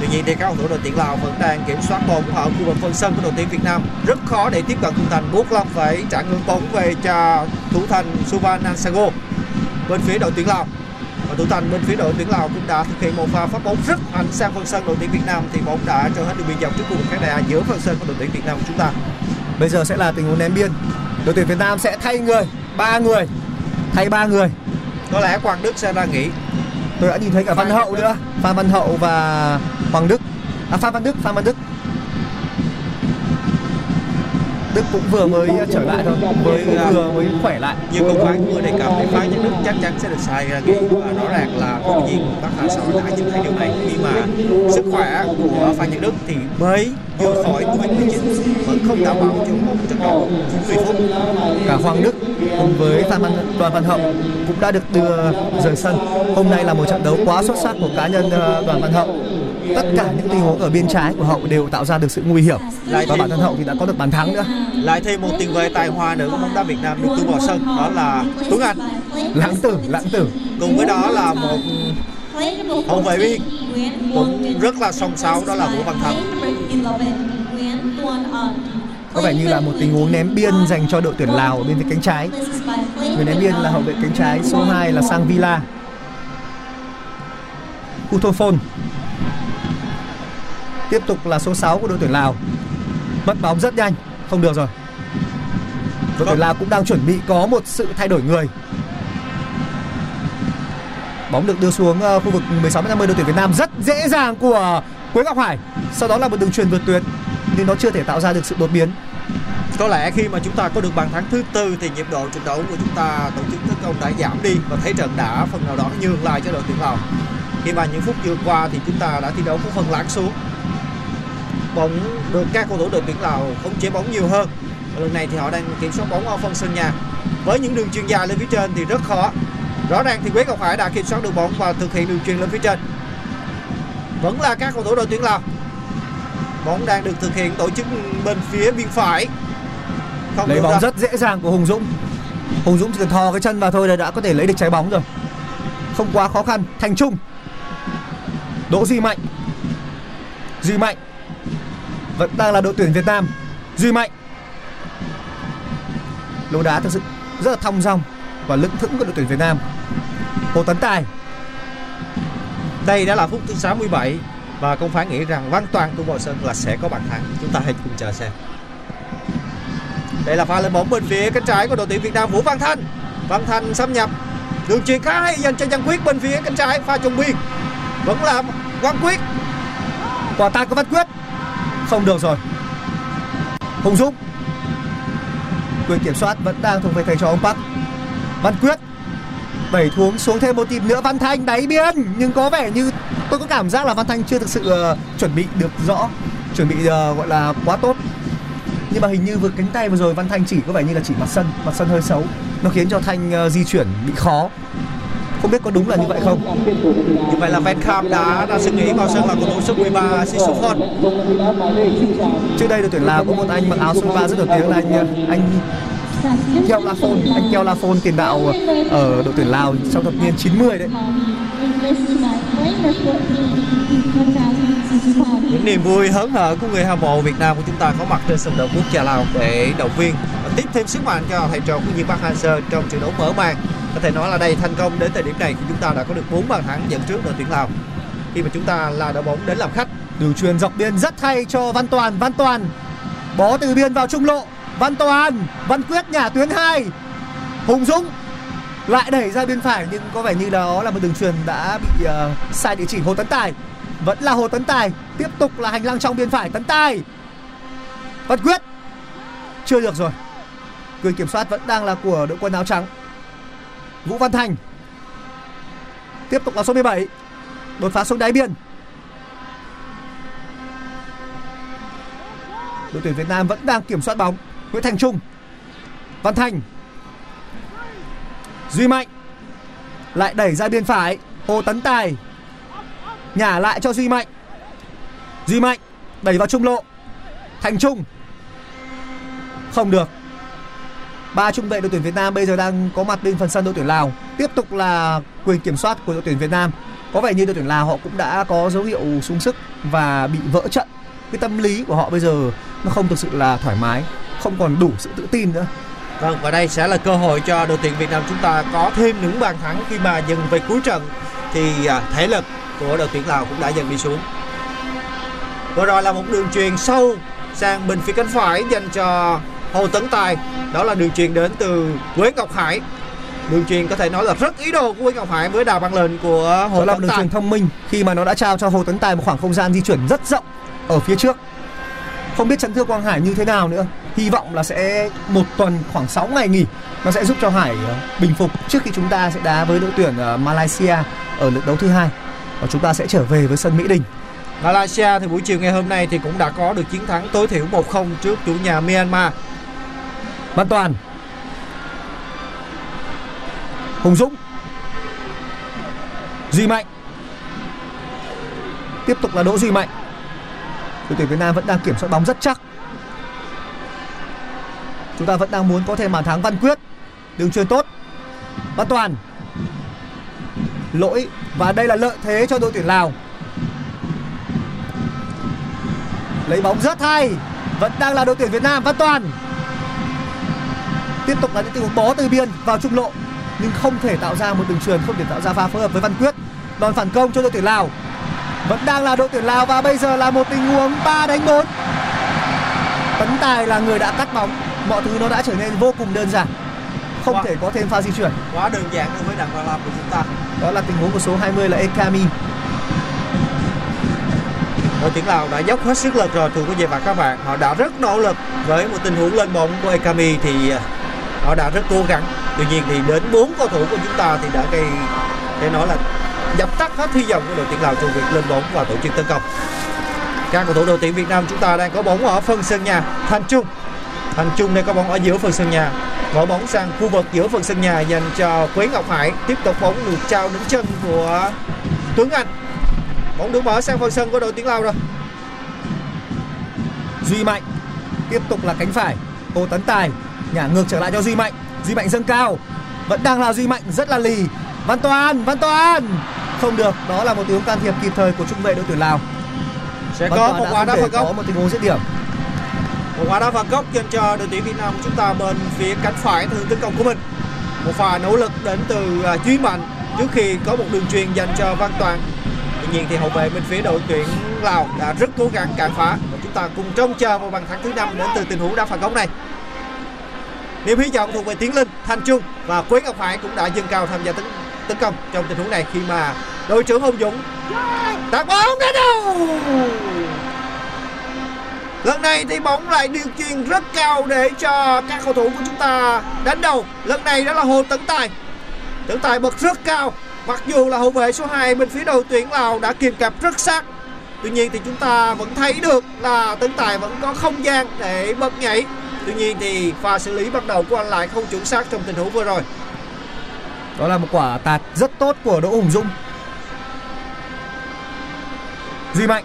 tuy nhiên thì các cầu thủ đội tuyển lào vẫn đang kiểm soát bóng ở khu vực phân sân của đội tuyển việt nam. Rất khó để tiếp cận khung thành buộc long phải trả ngược bóng về cho thủ thành suvan nansago bên phía đội tuyển lào. Và thủ thành bên phía đội tuyển lào cũng đã thực hiện một pha phát bóng rất mạnh sang phân sân đội tuyển việt nam. Thì bóng đã cho hết đường biên dọc trước khu vực khán đài giữa phân sân của đội tuyển việt nam của chúng ta. Bây giờ sẽ là tình huống ném biên. Đội tuyển Việt Nam sẽ thay người, ba người, thay ba người. có lẽ quang đức sẽ ra nghỉ Tôi đã nhìn thấy cả Văn Hậu nữa, Phan Văn Hậu và Hoàng Đức. À Phan Văn Đức, Phan Văn Đức. Đức cũng vừa mới trở lại thôi, mới vừa mới khỏe lại. như công phán vừa đề cập thì phán nhân đức chắc chắn sẽ được sai ra nghỉ và rõ ràng là huấn luyện viên Park Hang-seo đã nhìn thấy điều này khi mà sức khỏe của phan nhân đức thì mới vừa khỏi covid 19 vẫn không đảm bảo cho một trận đấu 90 phút Cả Hoàng Đức cùng với Phan Văn Đoàn Văn Hậu cũng đã được đưa rời sân. Hôm nay là một trận đấu quá xuất sắc của cá nhân ờ, Đoàn Văn Hậu. Tất cả những tình huống ở biên trái của Hậu đều tạo ra được sự nguy hiểm. Và bản thân Hậu thì đã có được bàn thắng nữa. Lại thêm một tiền vệ tài hoa nữa của bóng đá Việt Nam được tung vào sân đó là Tuấn Anh Lãng tử, lãng tử. cùng với đó là một hậu vệ biên cũng rất là song sáo đó là Vũ Văn Thắng Có vẻ như là một tình huống ném biên dành cho đội tuyển Lào ở bên phía cánh trái. Người ném biên là hậu vệ cánh trái số 2 là Sang Villa. Kutophon. Tiếp tục là số 6 của đội tuyển Lào. Mất bóng rất nhanh, không được rồi. Đội tuyển Lào cũng đang chuẩn bị có một sự thay đổi người. Bóng được đưa xuống ờ, khu vực 16m50 đội tuyển Việt Nam rất dễ dàng của Quế Ngọc Hải. Sau đó là một đường truyền vượt tuyến nhưng nó chưa thể tạo ra được sự đột biến. có lẽ khi mà chúng ta có được bàn thắng thứ tư thì nhịp độ trận đấu của chúng ta tổ chức tấn công đã giảm đi và thế trận đã phần nào đó nhường lại cho đội tuyển Lào khi mà những phút vừa qua thì chúng ta đã thi đấu có phần lắng xuống bóng được các cầu thủ đội tuyển Lào khống chế bóng nhiều hơn. Và lần này thì họ đang kiểm soát bóng ở phân sân nhà. Với những đường chuyền dài lên phía trên thì rất khó. Rõ ràng thì Quế Ngọc Hải đã kiểm soát được bóng và thực hiện đường chuyền lên phía trên. Vẫn là các cầu thủ đội tuyển Lào. Bóng đang được thực hiện tổ chức bên phía biên phải. Không lấy bóng đâu. rất dễ dàng của Hùng Dũng. Hùng Dũng chỉ cần thò cái chân vào thôi là đã có thể lấy được trái bóng rồi. Không quá khó khăn. Thành Trung. Đỗ Duy Mạnh. Duy Mạnh vẫn đang là đội tuyển Việt Nam Duy Mạnh lỗ đá thực sự rất là thong dong và lững thững của đội tuyển Việt Nam Hồ Tấn Tài Đây đã là phút thứ 67 và công phải nghĩ rằng Văn Toàn của vào sân là sẽ có bàn thắng. Chúng ta hãy cùng chờ xem. Đây là pha lên bóng bên phía cánh trái của đội tuyển Việt Nam, Vũ Văn Thanh. Văn Thanh xâm nhập. Đường chuyền khá hay dành cho Văn Quyết bên phía cánh trái pha trung biên. Vẫn là Văn Quyết. quả tạt của Văn Quyết không được rồi. Hùng Dũng. Quyền kiểm soát vẫn đang thuộc về thầy trò ông Park. Văn Quyết. Đẩy xuống xuống thêm một tìm nữa. Văn Thanh đáy biên. Nhưng có vẻ như tôi có cảm giác là Văn Thanh chưa thực sự uh, chuẩn bị được rõ chuẩn bị uh, gọi là quá tốt. Nhưng mà hình như vừa cánh tay vừa rồi Văn Thanh chỉ có vẻ như là chỉ mặt sân mặt sân hơi xấu. Nó khiến cho Thanh uh, di chuyển bị khó không biết có đúng là như vậy không Như vậy là Beckham đã đã suy nghĩ vào sân là có đội số 13 Sissophon. trước đây đội tuyển Lào có một anh mặc áo số 13 rất nổi tiếng là anh ờ, anh Keo La Phôn anh Keo La Phôn tiền đạo ờ, ở đội tuyển Lào trong thập niên 90 đấy Những niềm vui hớn hở của người hâm mộ Việt Nam của chúng ta có mặt trên sân đấu quốc gia Lào để động viên tiếp thêm sức mạnh cho thầy trò của Nhiên Bắc Hanser trong trận đấu mở màn. Có thể nói là đây thành công đến thời điểm này khi chúng ta đã có được 4 bàn thắng dẫn trước đội tuyển Lào. Khi mà chúng ta là đội bóng đến làm khách. Đường truyền dọc biên rất hay cho Văn Toàn. Văn Toàn bó từ biên vào trung lộ. Văn Toàn Văn Quyết nhả tuyến 2 Hùng Dũng lại đẩy ra bên phải nhưng có vẻ như đó là một đường truyền đã bị uh, sai địa chỉ Hồ Tấn Tài. Vẫn là Hồ Tấn Tài tiếp tục là hành lang trong biên phải. Tấn tài văn quyết chưa được rồi. Quyền kiểm soát vẫn đang là của đội quân áo trắng vũ văn thành. Tiếp tục là số 17 đột phá xuống đáy biên đội tuyển Việt Nam vẫn đang kiểm soát bóng. Nguyễn Thành Trung. Văn Thành. Duy Mạnh. Lại đẩy ra biên phải. Hồ Tấn Tài. Nhả lại cho Duy Mạnh. Duy Mạnh đẩy vào trung lộ. Thành Trung. Không được ba trung vệ đội tuyển Việt Nam bây giờ đang có mặt bên phần sân đội tuyển Lào. Tiếp tục là quyền kiểm soát của đội tuyển Việt Nam. Có vẻ như đội tuyển Lào họ cũng đã có dấu hiệu sung sức và bị vỡ trận. Cái tâm lý của họ bây giờ nó không thực sự là thoải mái, không còn đủ sự tự tin nữa. Vâng và đây sẽ là cơ hội cho đội tuyển Việt Nam chúng ta có thêm những bàn thắng khi mà dần về cuối trận. Thì à, thể lực của đội tuyển Lào cũng đã dần đi xuống. Vừa rồi là một đường truyền sâu sang bên phía cánh phải dành cho Hồ Tấn Tài. Đó là đường truyền đến từ Quế Ngọc Hải. Đường truyền có thể nói là rất ý đồ của Quế Ngọc Hải với đà băng lên của Hồ đó là Tấn đường Tài. truyền thông minh khi mà nó đã trao cho Hồ Tấn Tài một khoảng không gian di chuyển rất rộng ở phía trước không biết chấn thương Quang Hải như thế nào nữa hy vọng là sẽ một tuần khoảng 6 ngày nghỉ nó sẽ giúp cho Hải ờ, bình phục trước khi chúng ta sẽ đá với đội tuyển ờ, Malaysia ở lượt đấu thứ hai và chúng ta sẽ trở về với sân Mỹ Đình Malaysia thì buổi chiều ngày hôm nay thì cũng đã có được chiến thắng tối thiểu 1-0 trước chủ nhà Myanmar. Văn Toàn. Hùng Dũng. Duy Mạnh. Tiếp tục là Đỗ Duy Mạnh. Đội tuyển Việt Nam vẫn đang kiểm soát bóng rất chắc. Chúng ta vẫn đang muốn có thêm bàn thắng Văn Quyết. Đường truyền tốt. Văn Toàn. Lỗi Và đây là lợi thế cho đội tuyển Lào. Lấy bóng rất hay. Vẫn đang là đội tuyển Việt Nam. Văn Toàn tiếp tục là những tình huống bó từ biên vào trung lộ. Nhưng không thể tạo ra một đường truyền không thể tạo ra pha phối hợp với Văn Quyết. Đòn phản công cho đội tuyển Lào. Vẫn đang là đội tuyển Lào và bây giờ là một tình huống 3 đánh 4 Tấn Tài là người đã cắt bóng. Mọi thứ nó đã trở nên vô cùng đơn giản. Không Wow. thể có thêm pha di chuyển. Quá đơn giản đối với đặng Hoàng Lâm của chúng ta. đó là tình huống của số 20 là Ekami. Đội tuyển Lào đã dốc hết sức lực rồi thưa quý vị và các bạn. Họ đã rất nỗ lực với một tình huống lên bóng của Ekami thì họ đã rất cố gắng. Tuy nhiên thì đến bốn cầu thủ của chúng ta thì đã gây, để nói là dập tắt hết hy vọng của đội tuyển Lào trong việc lên bóng và tổ chức tấn công. Các cầu thủ đội tuyển Việt Nam chúng ta đang có bóng ở phần sân nhà. Thành Trung. Thành Trung đang có bóng ở giữa phần sân nhà. Mở bóng sang khu vực giữa phần sân nhà dành cho Quế Ngọc Hải. Tiếp tục bóng được trao đến chân của Tuấn Anh. Bóng được mở sang phần sân của đội tuyển Lào rồi. Duy Mạnh tiếp tục là cánh phải Hồ Tấn Tài nhả ngược trở lại cho Duy Mạnh Duy Mạnh dâng cao vẫn đang là Duy Mạnh rất là lì Văn Toàn Văn Toàn không được đó là một huống can thiệp kịp thời của trung vệ đội tuyển Lào Sẽ Văn có Toàn một quả đá phạt có góc. một tình huống dứt điểm Một quả đá phạt góc dành cho đội tuyển Việt Nam của chúng ta bên phía cánh phải hướng tấn công của mình. Một pha nỗ lực đến từ à, Duy Mạnh trước khi có một đường truyền dành cho Văn Toàn. Tuy nhiên thì hậu vệ bên phía đội tuyển Lào đã rất cố gắng cản phá và chúng ta cùng trông chờ một bàn thắng thứ năm đến từ tình huống đá phạt góc này. Điểm hy vọng thuộc về Tiến Linh, thanh Trung và Quế Ngọc Hải cũng đã dâng cao tham gia tấn tấn công trong tình huống này khi mà đội trưởng Hùng Dũng tạt bóng đến đâu Lần này thì bóng lại điều chuyền rất cao để cho các cầu thủ của chúng ta đánh đầu. Lần này đó là Hồ Tấn Tài. Tấn Tài bật rất cao. Mặc dù là hậu vệ số 2 bên phía đội tuyển Lào đã kìm cặp rất sát. Tuy nhiên thì chúng ta vẫn thấy được là Tấn Tài vẫn có không gian để bật nhảy. Tuy nhiên thì pha xử lý bắt đầu của anh lại không chuẩn xác trong tình huống vừa rồi. đó là một quả tạt rất tốt của Đỗ Hùng Dũng Duy Mạnh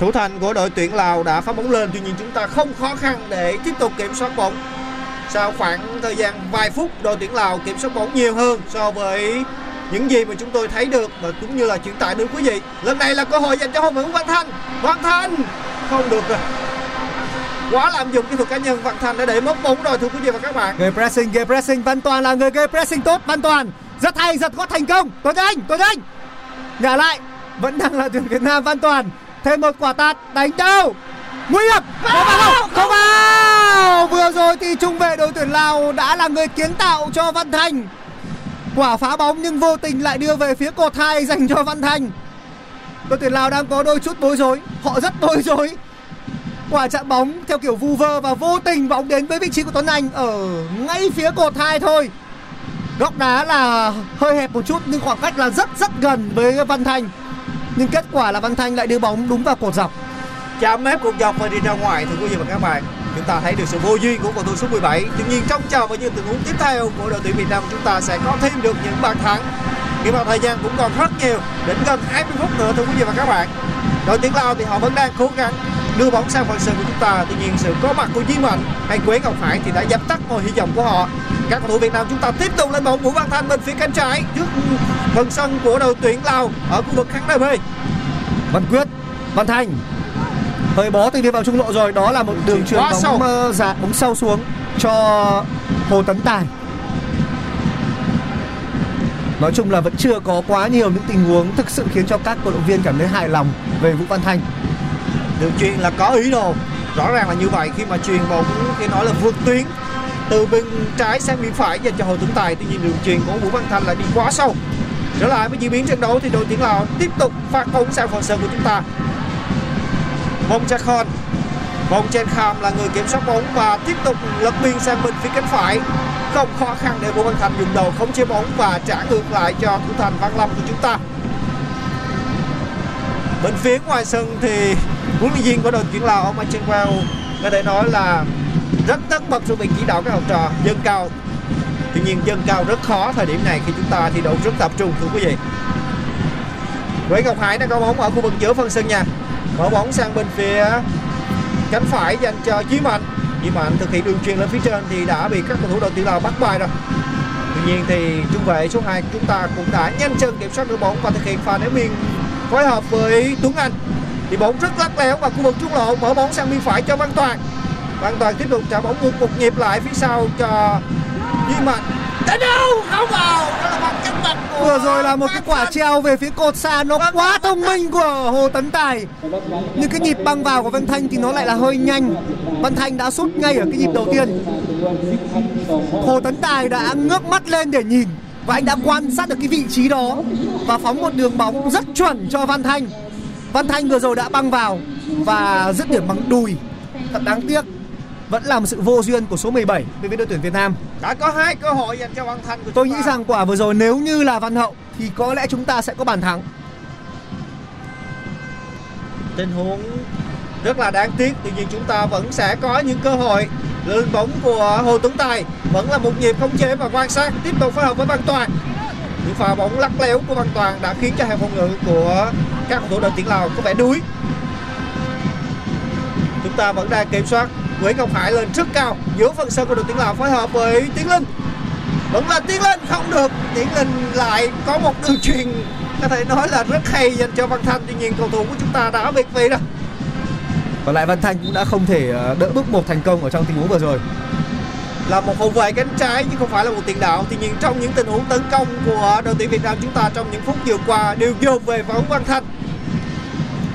Thủ thành của đội tuyển Lào đã phá bóng lên tuy nhiên chúng ta không khó khăn để tiếp tục kiểm soát bóng. Sau khoảng thời gian vài phút đội tuyển Lào kiểm soát bóng nhiều hơn so với những gì mà chúng tôi thấy được và cũng như là chuyển tải đến quý vị. Lần này là cơ hội dành cho hậu vệ Văn Thanh. Văn Thanh! Không được rồi. Quá lạm dụng kỹ thuật cá nhân, Văn Thanh đã để mất bóng rồi thưa quý vị và các bạn. gây pressing gây pressing. Văn Toàn là người gây pressing tốt. Văn Toàn, rất hay giật gót thành công. Tuấn Anh Tuấn Anh! Nhả lại, vẫn đang là tuyển Việt Nam. Văn Toàn, thêm một quả tạt đánh đâu? Nguy hiểm! Có vào, không không vào! Vừa rồi thì trung vệ đội tuyển Lào đã là người kiến tạo cho Văn Thành quả phá bóng nhưng vô tình lại đưa về phía cột hai dành cho Văn Thành. Đội tuyển Lào đang có đôi chút bối rối, họ rất bối rối. Quả chạm bóng theo kiểu vu vơ và vô tình bóng đến với vị trí của Tuấn Anh ở ngay phía cột hai thôi. Góc đá là hơi hẹp một chút nhưng khoảng cách là rất rất gần với Văn Thanh nhưng kết quả là Văn Thanh lại đưa bóng đúng vào cột dọc. Chạm mép cột dọc và đi ra ngoài, thưa quý vị và các bạn chúng ta thấy được sự vô duyên của cầu thủ số 17 tuy nhiên trong chờ vào những tình huống tiếp theo của đội tuyển Việt Nam, chúng ta sẽ có thêm được những bàn thắng. Khi mà thời gian cũng còn rất nhiều, đến gần 20 phút nữa, thưa quý vị và các bạn. Đội tuyển Lào thì họ vẫn đang cố gắng đưa bóng sang phần sân của chúng ta. Tuy nhiên, sự có mặt của Duy Mạnh hay Quế Ngọc Hải thì đã dập tắt mọi hy vọng của họ. Các cầu thủ Việt Nam chúng ta tiếp tục lên bóng Vũ Văn Thanh bên phía cánh trái, trước phần sân của đội tuyển Lào ở khu vực khán đài B Văn Quyết, Văn Thanh hơi bó thành viên vào trung lộ rồi. Đó là một đường chuyền sâu. bóng ờ, dạ bóng sâu xuống cho Hồ Tấn Tài. Nói chung là vẫn chưa có quá nhiều những tình huống thực sự khiến cho các cổ động viên cảm thấy hài lòng về Vũ Văn Thanh đường chuyền là có ý đồ. Rõ ràng là như vậy khi mà chuyền bóng khi nói là vượt tuyến. Từ bên trái sang bên phải dành cho Hồ Tuấn Tài. Tuy nhiên đường chuyền của Vũ Văn Thanh là đi quá sâu. Trở lại với diễn biến trận đấu thì đội tuyển Lào tiếp tục phát bóng sang phần sân của chúng ta Bông Chakon bóng Chen Kham là người kiểm soát bóng và tiếp tục lật biên sang bên phía cánh phải. Không khó khăn để Vũ Văn Thành dùng đầu khống chế bóng và trả ngược lại cho thủ thành Văn Lâm của chúng ta. Bên phía ngoài sân thì huấn luyện viên của đội tuyển Lào, ông Achin Well có thể nói là rất tất bật trong việc chỉ đạo các học trò dân cao. Tuy nhiên, dân cao rất khó thời điểm này khi chúng ta thi đấu rất tập trung, thưa quý vị. Nguyễn Ngọc Hải đang có bóng ở khu vực giữa phân sân nhà mở bóng sang bên phía cánh phải dành cho Chí Mạnh. Chí Mạnh thực hiện đường truyền lên phía trên thì đã bị các cầu thủ đội tuyển Lào bắt bài rồi. Tuy nhiên thì trung vệ số 2 chúng ta cũng đã nhanh chân kiểm soát được bóng và thực hiện pha ném biên phối hợp với Tuấn Anh. Thì bóng rất lắc léo vào khu vực trung lộ, mở bóng sang bên phải cho Văn Toàn. Văn Toàn tiếp tục trả bóng ngược một nhịp lại phía sau cho Duy Mạnh đánh đâu không vào đó là bằng cánh mặt của vừa rồi là một cái quả treo về phía cột xa nó quá thông minh của Hồ Tấn Tài. Nhưng cái nhịp băng vào của Văn Thanh thì nó lại là hơi nhanh. Văn Thanh đã sút ngay ở cái nhịp đầu tiên. Hồ Tấn Tài đã ngước mắt lên để nhìn và anh đã quan sát được cái vị trí đó và phóng một đường bóng rất chuẩn cho Văn Thanh. Văn Thanh vừa rồi đã băng vào và dứt điểm bằng đùi. Thật đáng tiếc vẫn là một sự vô duyên của số 17 đối với đội tuyển Việt Nam đã có hai cơ hội dành cho Văn Thành của Tôi nghĩ ta. rằng quả vừa rồi nếu như là Văn Hậu thì có lẽ chúng ta sẽ có bàn thắng. tình huống rất là đáng tiếc tuy nhiên chúng ta vẫn sẽ có những cơ hội lên bóng của Hồ Tuấn Tài vẫn là một nhịp khống chế và quan sát tiếp tục phối hợp với Văn Toàn những pha bóng lắc léo của Văn Toàn đã khiến cho hàng phòng ngự của các cầu thủ đội tuyển Lào có vẻ đuối ta vẫn đang kiểm soát. Nguyễn Ngọc Hải lên rất cao giữa phần sân của đội tuyển Lào phối hợp với Tiến Linh. Vẫn là Tiến Linh không được. Tiến Linh lại có một đường truyền có thể nói là rất hay dành cho Văn Thanh. Tuy nhiên cầu thủ của chúng ta đã biệt vị rồi. Còn lại Văn Thanh cũng đã không thể ờ, đỡ bước một thành công ở trong tình huống vừa rồi. là một hậu vệ cánh trái chứ không phải là một tiền đạo. Tuy nhiên trong những tình huống tấn công của đội tuyển Việt Nam chúng ta trong những phút vừa qua đều dồn về bóng Văn Thanh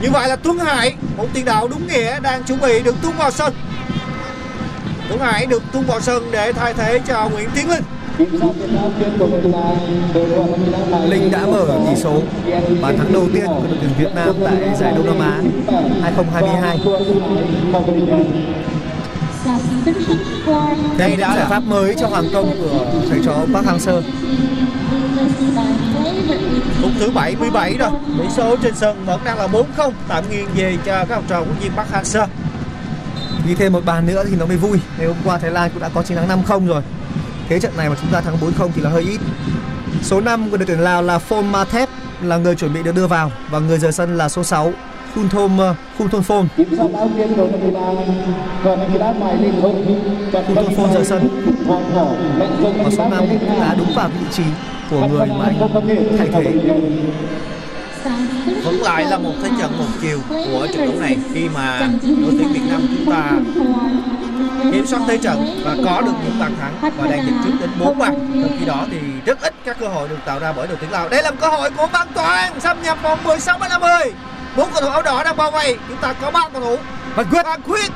như vậy là Tuấn Hải, một tiền đạo đúng nghĩa đang chuẩn bị được tung vào sân Tuấn Hải được tung vào sân để thay thế cho Nguyễn Tiến Linh Linh đã mở tỷ số bàn thắng đầu tiên của đội tuyển Việt Nam tại giải Đông Nam Á 2022. Đây đã là pháp mới cho hoàng công của thầy trò Park Hang-seo phút thứ 77 rồi tỷ số trên sân vẫn đang là 4-0 tạm nghiêng về cho các học trò của viên Bắc Hang-seo Ghi thêm một bàn nữa thì nó mới vui. Ngày hôm qua Thái Lan cũng đã có chiến thắng 5-0 rồi. Thế trận này mà chúng ta thắng 4-0 thì là hơi ít. Số 5 của đội tuyển Lào là Phon Mathep là người chuẩn bị được đưa vào và người rời sân là số 6 Khun Thôm ờ, Khun Thôn Phôn. Khun Thôn Phôn rời sân. Và số 5 cũng đã đúng vào vị trí của người mà anh thay thế. vẫn lại là một thế trận một chiều của trận đấu này khi mà đội tuyển Việt Nam chúng ta kiểm soát thế trận và có được những bàn thắng và đang dẫn trước đến 4 bàn. Trong khi đó thì rất ít các cơ hội được tạo ra bởi đội tuyển Lào. Đây là một cơ hội của Văn Toàn xâm nhập vòng 16 đến 50 bốn cầu thủ áo đỏ đang bao vây. Chúng ta có ba cầu thủ. Văn Quyết. Văn Quyết.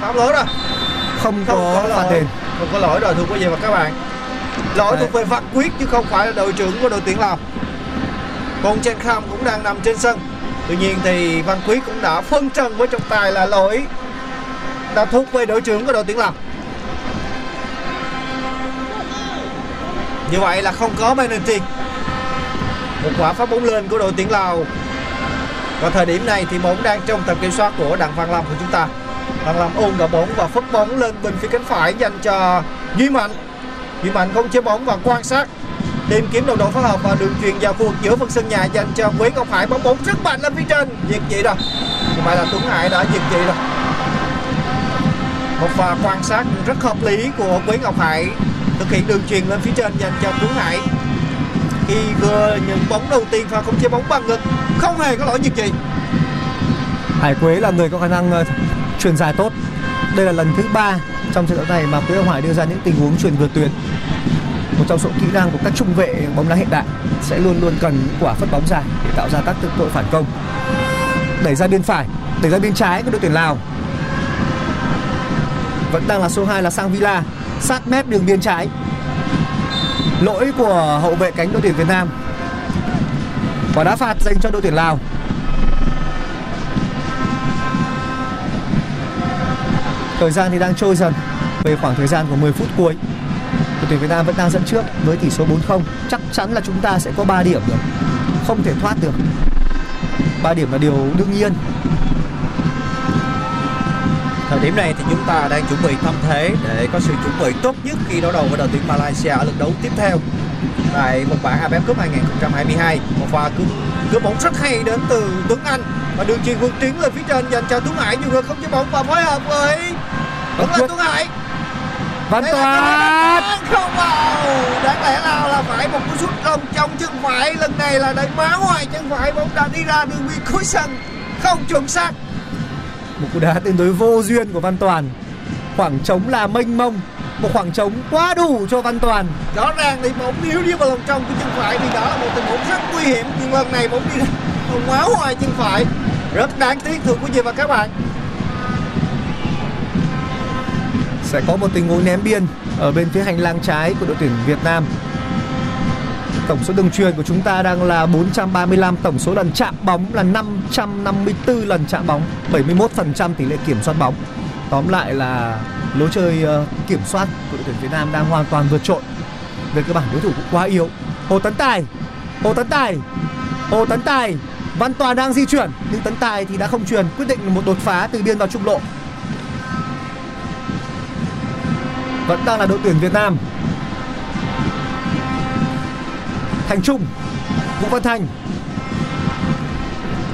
Phạm lỗi rồi. Không không có có phạt đền. không có lỗi rồi thưa quý vị và các bạn? Lỗi Đấy. thuộc về Văn Quyết chứ không phải là đội trưởng của đội tuyển Lào. Còn Chen Kham cũng đang nằm trên sân. Tuy nhiên thì Văn Quý cũng đã phân trần với trọng tài là lỗi. Đã thuộc về đội trưởng của đội tuyển Lào. Như vậy là không có penalty một quả phát bóng lên của đội tuyển Lào và thời điểm này thì bóng đang trong tầm kiểm soát của Đặng Văn Lâm của chúng ta. Đặng Lâm ôm đỡ bóng và phất bóng lên bên phía cánh phải dành cho Duy Mạnh. Duy Mạnh không chế bóng và quan sát, tìm kiếm đồng đội phối hợp và đường truyền vào khu vực giữa phần sân nhà dành cho Nguyễn Ngọc Hải. Bóng bóng rất mạnh lên phía trên diệt dị rồi như vậy là Tuấn Hải, đã diệt dị rồi một pha quan sát rất hợp lý của Quý Ngọc Hải, thực hiện đường truyền lên phía trên dành cho Tuấn Hải khi vừa nhận bóng đầu tiên pha không chế bóng bằng ngực không hề có lỗi diệt gì Hải Quế là người có khả năng uh, truyền dài tốt. Đây là lần thứ ba trong trận đấu này mà Quế Ngọc Hải đưa ra những tình huống truyền vượt tuyến. Một trong số kỹ năng của các trung vệ bóng đá hiện đại sẽ luôn luôn cần những quả phất bóng dài để tạo ra các cơ hội phản công. Đẩy ra biên phải, đẩy ra biên trái của đội tuyển Lào. Vẫn đang là số 2 là Sang Villa, sát mép đường biên trái. Lỗi của hậu vệ cánh đội tuyển Việt Nam. Quả đá phạt dành cho đội tuyển Lào. Thời gian thì đang trôi dần về khoảng thời gian của 10 phút cuối. Đội tuyển Việt Nam vẫn đang dẫn trước với tỷ số 4-0. Chắc chắn là chúng ta sẽ có 3 điểm được Không thể thoát được. 3 điểm là điều đương nhiên. Thời điểm này thì chúng ta đang chuẩn bị tâm thế để có sự chuẩn bị tốt nhất khi đối đầu với đội tuyển Malaysia ở lượt đấu tiếp theo tại một bảng AFF Cup 2022. Một pha cướp cướp bóng rất hay đến từ Tuấn Anh và đường chuyền vượt tuyến lên phía trên dành cho Tuấn Hải. Nhưng người không chế bóng và phối hợp với vẫn là. Tuấn Hải. Văn Toàn! Không vào. Đáng lẽ nào là phải một cú sút lòng trong chân phải. Lần này là đẩy má ngoài chân phải. Bóng đã đi ra đường biên cuối sân. Không chuẩn xác một cú đá tương đối vô duyên của Văn Toàn. Khoảng trống là mênh mông, một khoảng trống quá đủ cho Văn Toàn. rõ ràng thì bóng nếu đi vào lòng trong của chân phải thì đó là một tình huống rất nguy hiểm nhưng lần này bóng đi bóng máu ngoài chân phải rất đáng tiếc thưa quý vị và các bạn Sẽ có một tình huống ném biên ở bên phía hành lang trái của đội tuyển Việt Nam. Tổng số đường truyền của chúng ta đang là 435, tổng số lần chạm bóng là 554 lần chạm bóng, 71% tỷ lệ kiểm soát bóng. Tóm lại là lối chơi ờ, kiểm soát của đội tuyển Việt Nam đang hoàn toàn vượt trội. Về cơ bản đối thủ cũng quá yếu. Hồ Tấn Tài, Hồ Tấn Tài, Hồ Tấn Tài, Văn Toàn đang di chuyển nhưng Tấn Tài thì đã không truyền, quyết định một đột phá từ biên vào trung lộ. Vẫn đang là đội tuyển Việt Nam. Thành Trung, Vũ Văn Thành,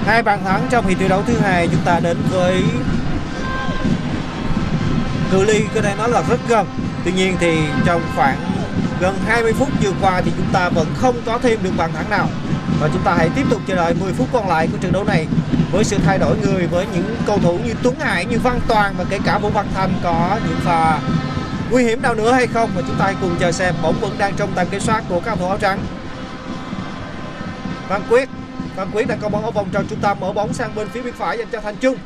hai bàn thắng trong hiệp thi đấu thứ hai chúng ta đến với cự ly có thể nói là rất gần. Tuy nhiên thì trong khoảng gần 20 phút vừa qua thì chúng ta vẫn không có thêm được bàn thắng nào. Và chúng ta hãy tiếp tục chờ đợi 10 phút còn lại của trận đấu này với sự thay đổi người với những cầu thủ như Tuấn Hải như Văn Toàn và kể cả Vũ Văn Thành có những pha nguy hiểm nào nữa hay không. Và chúng ta hãy cùng chờ xem bóng vẫn đang trong tầm kiểm soát của các cầu thủ áo trắng. Văn Quyết. Văn Quyết đang có bóng ở vòng tròn trung tâm mở bóng sang bên phía bên phải dành cho Thành Trung.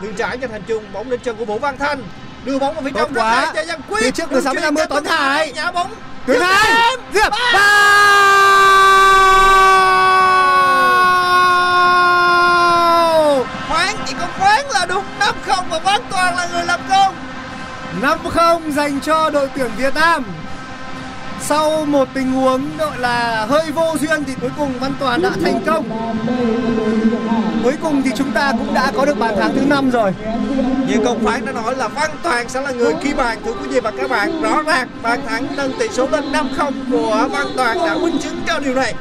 Đường trái cho Thành Trung bóng lên chân của Vũ Văn Thanh. Đưa bóng vào phía trong quá. cho Văn Quyết. Phía trước người Đường 60 chuyền cho Tuấn Hải. nhả bóng. Hai, điểm. Diệp khoáng chỉ có khoáng là đúng. 5-0 và Văn Toàn là người làm công. 5-0 dành cho đội tuyển Việt Nam. Sau một tình huống gọi là hơi vô duyên thì cuối cùng Văn Toàn đã thành công. Cuối cùng thì chúng ta cũng đã có được bàn thắng thứ 5 rồi. như công phán đã nói là Văn Toàn sẽ là người ghi bàn thưa quý vị và các bạn rõ ràng bàn thắng nâng tỷ số lên 5-0 của Văn Toàn đã minh chứng cho điều này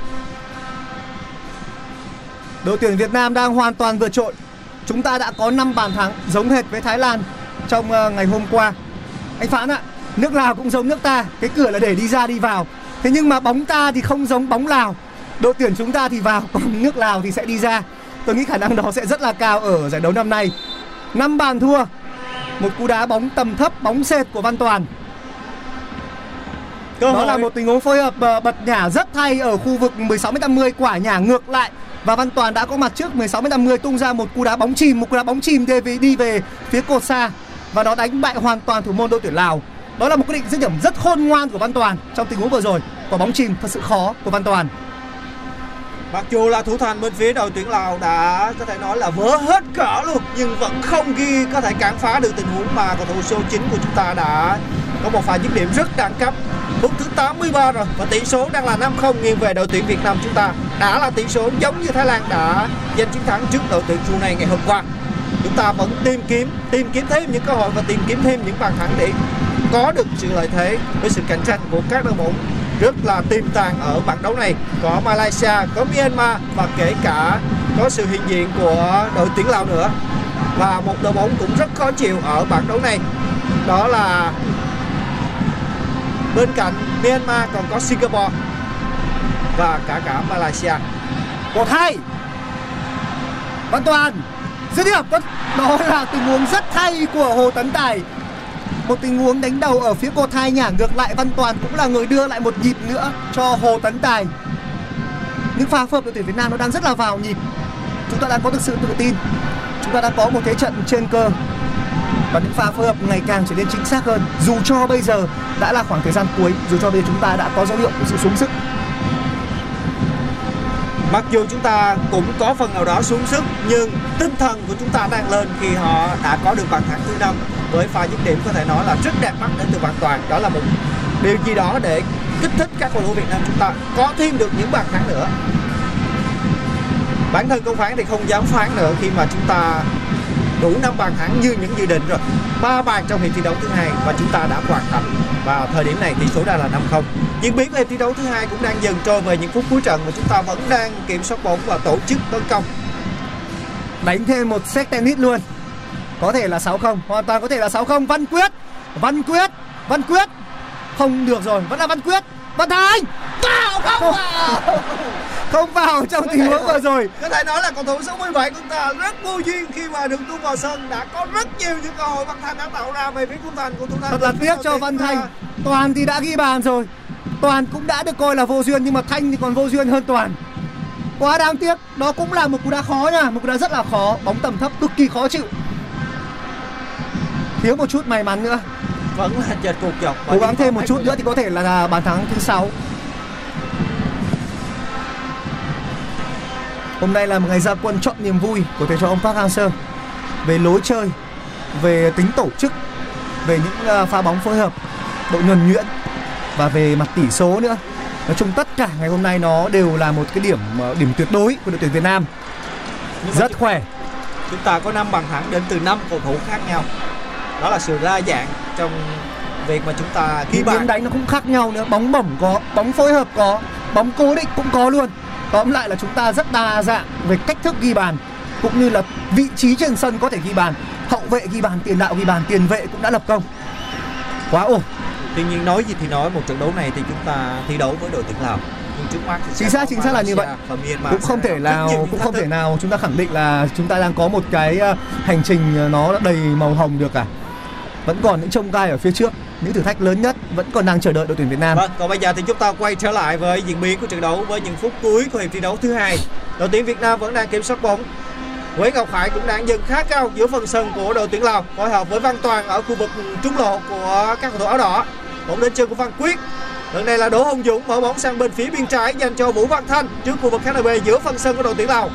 Đội tuyển Việt Nam đang hoàn toàn vượt trội. Chúng ta đã có 5 bàn thắng giống hệt với Thái Lan trong ờ, ngày hôm qua. Anh Phán ạ, nước Lào cũng giống nước ta, cái cửa là để đi ra đi vào. Thế nhưng mà bóng ta thì không giống bóng Lào. Đội tuyển chúng ta thì vào, còn <laughs> nước Lào thì sẽ đi ra. Tôi nghĩ khả năng đó sẽ rất là cao ở giải đấu năm nay. 5 bàn thua. Một cú đá bóng tầm thấp, bóng sệt của Văn Toàn. cơ Đó hội là một tình huống phối hợp ờ, bật nhả rất hay ở khu vực 16m50 quả nhả ngược lại và Văn Toàn đã có mặt trước 16m50 tung ra một cú đá bóng chìm, một cú đá bóng chìm đi về đi về phía cột xa và nó đánh bại hoàn toàn thủ môn đội tuyển Lào. Đó là một quyết định dứt điểm rất khôn ngoan của Văn Toàn trong tình huống vừa rồi. Quả bóng chìm thật sự khó của Văn Toàn. Mặc dù là thủ thành bên phía đội tuyển Lào đã có thể nói là vỡ hết cỡ luôn, nhưng vẫn không ghi có thể cản phá được tình huống mà cầu thủ số 9 của chúng ta đã có một pha dứt điểm rất đẳng cấp. Phút thứ 83 rồi, và tỷ số đang là 5-0 nghiêng về đội tuyển Việt Nam chúng ta. Đã là tỷ số giống như Thái Lan đã giành chiến thắng trước đội tuyển Brunei ngày hôm qua. Chúng ta vẫn tìm kiếm tìm kiếm thêm những cơ hội và tìm kiếm thêm những bàn thắng để có được sự lợi thế với sự cạnh tranh của các đội bóng rất là tiềm tàng ở bảng đấu này. Có Malaysia có Myanmar và kể cả có sự hiện diện của đội tuyển Lào nữa. Và một đội bóng cũng rất khó chịu ở bảng đấu này. Đó là bên cạnh Myanmar còn có Singapore và cả cả Malaysia. Một hai. Văn Toàn dứt điểm. Đó, đó là tình huống rất hay của Hồ Tấn Tài một tình huống đánh đầu ở phía cột hai nhả ngược lại Văn Toàn cũng là người đưa lại một nhịp nữa cho Hồ Tấn Tài. Những pha phối hợp đội tuyển Việt Nam nó đang rất là vào nhịp. Chúng ta đang có được sự tự tin. Chúng ta đang có một thế trận trên cơ. Và những pha phối hợp ngày càng trở nên chính xác hơn. Dù cho bây giờ đã là khoảng thời gian cuối, dù cho bây giờ chúng ta đã có dấu hiệu của sự xuống sức. Mặc dù chúng ta cũng có phần nào đó xuống sức, nhưng tinh thần của chúng ta đang lên khi họ đã có được bàn thắng thứ năm với pha dứt điểm có thể nói là rất đẹp mắt đến từ Văn Toàn. Đó là một điều gì đó để kích thích các cầu thủ Việt Nam chúng ta có thêm được những bàn thắng nữa. Bản thân công phán thì không dám phán nữa khi mà chúng ta đủ năm bàn thắng như những dự định rồi. ba bàn trong hiệp thi đấu thứ hai và chúng ta đã hoàn thành và thời điểm này tỷ số đang là 5-0. Diễn biến của hiệp thi đấu thứ hai cũng đang dần trôi về những phút cuối trận mà chúng ta vẫn đang kiểm soát bóng và tổ chức tấn công. đánh thêm một set tennis luôn có thể là 6-0 hoàn toàn có thể là 6-0 Văn Quyết. Văn Quyết. Văn Quyết. Không được rồi. Vẫn là Văn Quyết. Văn Thành vào không vào. <laughs> Không vào trong tình huống vừa rồi. Có thể nói là cầu thủ số 17 của chúng ta rất vô duyên khi mà được tung vào sân. Đã có rất nhiều những cơ hội Văn Thành đã tạo ra về phía khung thành của chúng ta. thật là tiếc cho Văn Thành Toàn thì đã ghi bàn rồi. Toàn cũng đã được coi là vô duyên nhưng mà Thanh thì còn vô duyên hơn Toàn. Quá đáng tiếc. Đó cũng là một cú đá khó nha. Một cú đá rất là khó. Bóng tầm thấp cực kỳ khó chịu thiếu một chút may mắn nữa. Vẫn là chật cuộc dọc. cố gắng thêm một chút nữa thì có thể là bàn thắng thứ sáu. Hôm nay là một ngày ra quân chọn niềm vui của thầy trò ông Park Hang-seo. Về lối chơi về tính tổ chức về những à, pha bóng phối hợp độ nhuần nhuyễn và về mặt tỷ số nữa. Nói chung tất cả ngày hôm nay nó đều là một cái điểm ờ, điểm tuyệt đối của đội tuyển Việt Nam. Nhưng rất khỏe. chúng ta có 5 bàn thắng đến từ 5 cầu thủ khác nhau. Đó là sự đa dạng trong việc mà chúng ta bàn. tiếng đánh nó cũng khác nhau nữa. Bóng bổng có bóng phối hợp có bóng cố định cũng có luôn. Tóm lại là chúng ta rất đa dạng về cách thức ghi bàn cũng như là vị trí trên sân có thể ghi bàn hậu vệ ghi bàn tiền đạo ghi bàn tiền vệ cũng đã lập công. Quá ổn. Tuy nhiên nói gì thì nói một trận đấu này thì chúng ta thi đấu với đội tuyển Lào. Nhưng trước mắt chính xác chính xác là như vậy. Cũng không thể nào cũng không thể nào chúng ta khẳng định là chúng ta đang có một cái ờ, hành trình ờ, nó đầy màu hồng được cả vẫn còn những trông gai ở phía trước những thử thách lớn nhất vẫn còn đang chờ đợi đội tuyển Việt Nam Vâng, còn bây giờ thì chúng ta quay trở lại với diễn biến của trận đấu với những phút cuối của hiệp thi đấu thứ hai. Đội tuyển Việt Nam vẫn đang kiểm soát bóng. Nguyễn Ngọc Hải cũng đang dừng khá cao giữa phần sân của đội tuyển Lào, phối hợp với Văn Toàn ở khu vực trung lộ của các cầu thủ áo đỏ. Bóng đến chân của Văn Quyết. Lần này là Đỗ Hồng Dũng mở bóng sang bên phía bên trái dành cho Vũ Văn Thanh trước khu vực KNB giữa phần sân của đội tuyển Lào.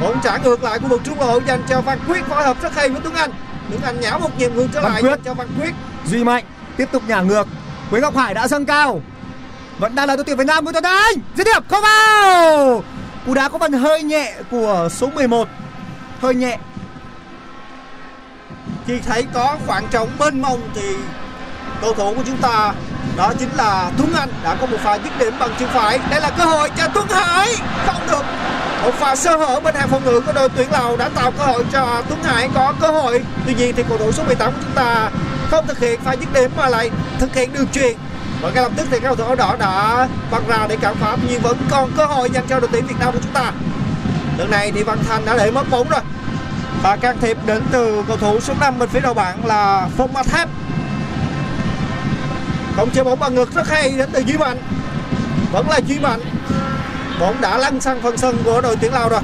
Bóng trả ngược lại khu vực trung lộ dành cho Văn Quyết phối hợp rất hay với Tuấn Anh. Tuấn Anh nhả một nhịp ngược trở Văn lại Quyết. cho Văn Quyết. Duy Mạnh tiếp tục nhả ngược. Nguyễn Ngọc Hải đã dâng cao. Vẫn đang là đội tuyển Việt Nam của Tuấn Anh. Dứt điểm không vào. Cú đá có phần hơi nhẹ của số 11 hơi nhẹ. Khi thấy có khoảng trống mênh mông thì cầu thủ của chúng ta đó chính là Tuấn Anh đã có một pha dứt điểm bằng chân phải. Đây là cơ hội cho Tuấn Hải. Không được. Một pha sơ hở bên hàng phòng ngự của đội tuyển Lào đã tạo cơ hội cho Tuấn Hải có cơ hội. Tuy nhiên thì cầu thủ số 18 của chúng ta không thực hiện pha dứt điểm mà lại thực hiện đường truyền và ngay lập tức thì các cầu thủ áo đỏ đã băng ra để cản phá nhưng vẫn còn cơ hội dành cho đội tuyển Việt Nam của chúng ta. Lần này thì Văn Thành đã để mất bóng rồi. Và can thiệp đến từ cầu thủ số 5 bên phía đầu bảng là Phong Ma Thép không chơi bóng bằng ngực rất hay, đến từ Duy Mạnh. Vẫn là Duy Mạnh. Bóng đã lăn sang phần sân của đội tuyển Lào rồi.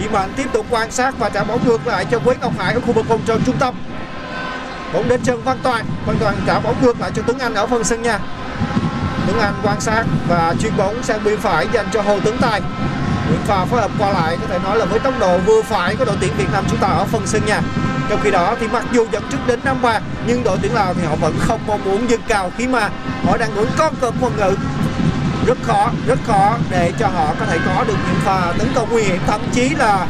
Duy Mạnh tiếp tục quan sát và trả bóng ngược lại cho Quế Ngọc Hải ở khu vực vòng tròn trung tâm. Bóng đến chân Văn Toàn. Văn Toàn trả bóng ngược lại cho Tuấn Anh ở phần sân nhà Tuấn Anh quan sát và chuyền bóng sang bên phải dành cho Hồ Tấn Tài. Nguyễn pha phối hợp qua lại, có thể nói là với tốc độ vừa phải của đội tuyển Việt Nam chúng ta ở phần sân nhà trong khi đó thì mặc dù dẫn trước đến năm bàn nhưng đội tuyển Lào thì họ vẫn không mong muốn dâng cao khi mà họ đang đuổi con cọp quân ngự rất khó rất khó để cho họ có thể có được những pha tấn công nguy hiểm thậm chí là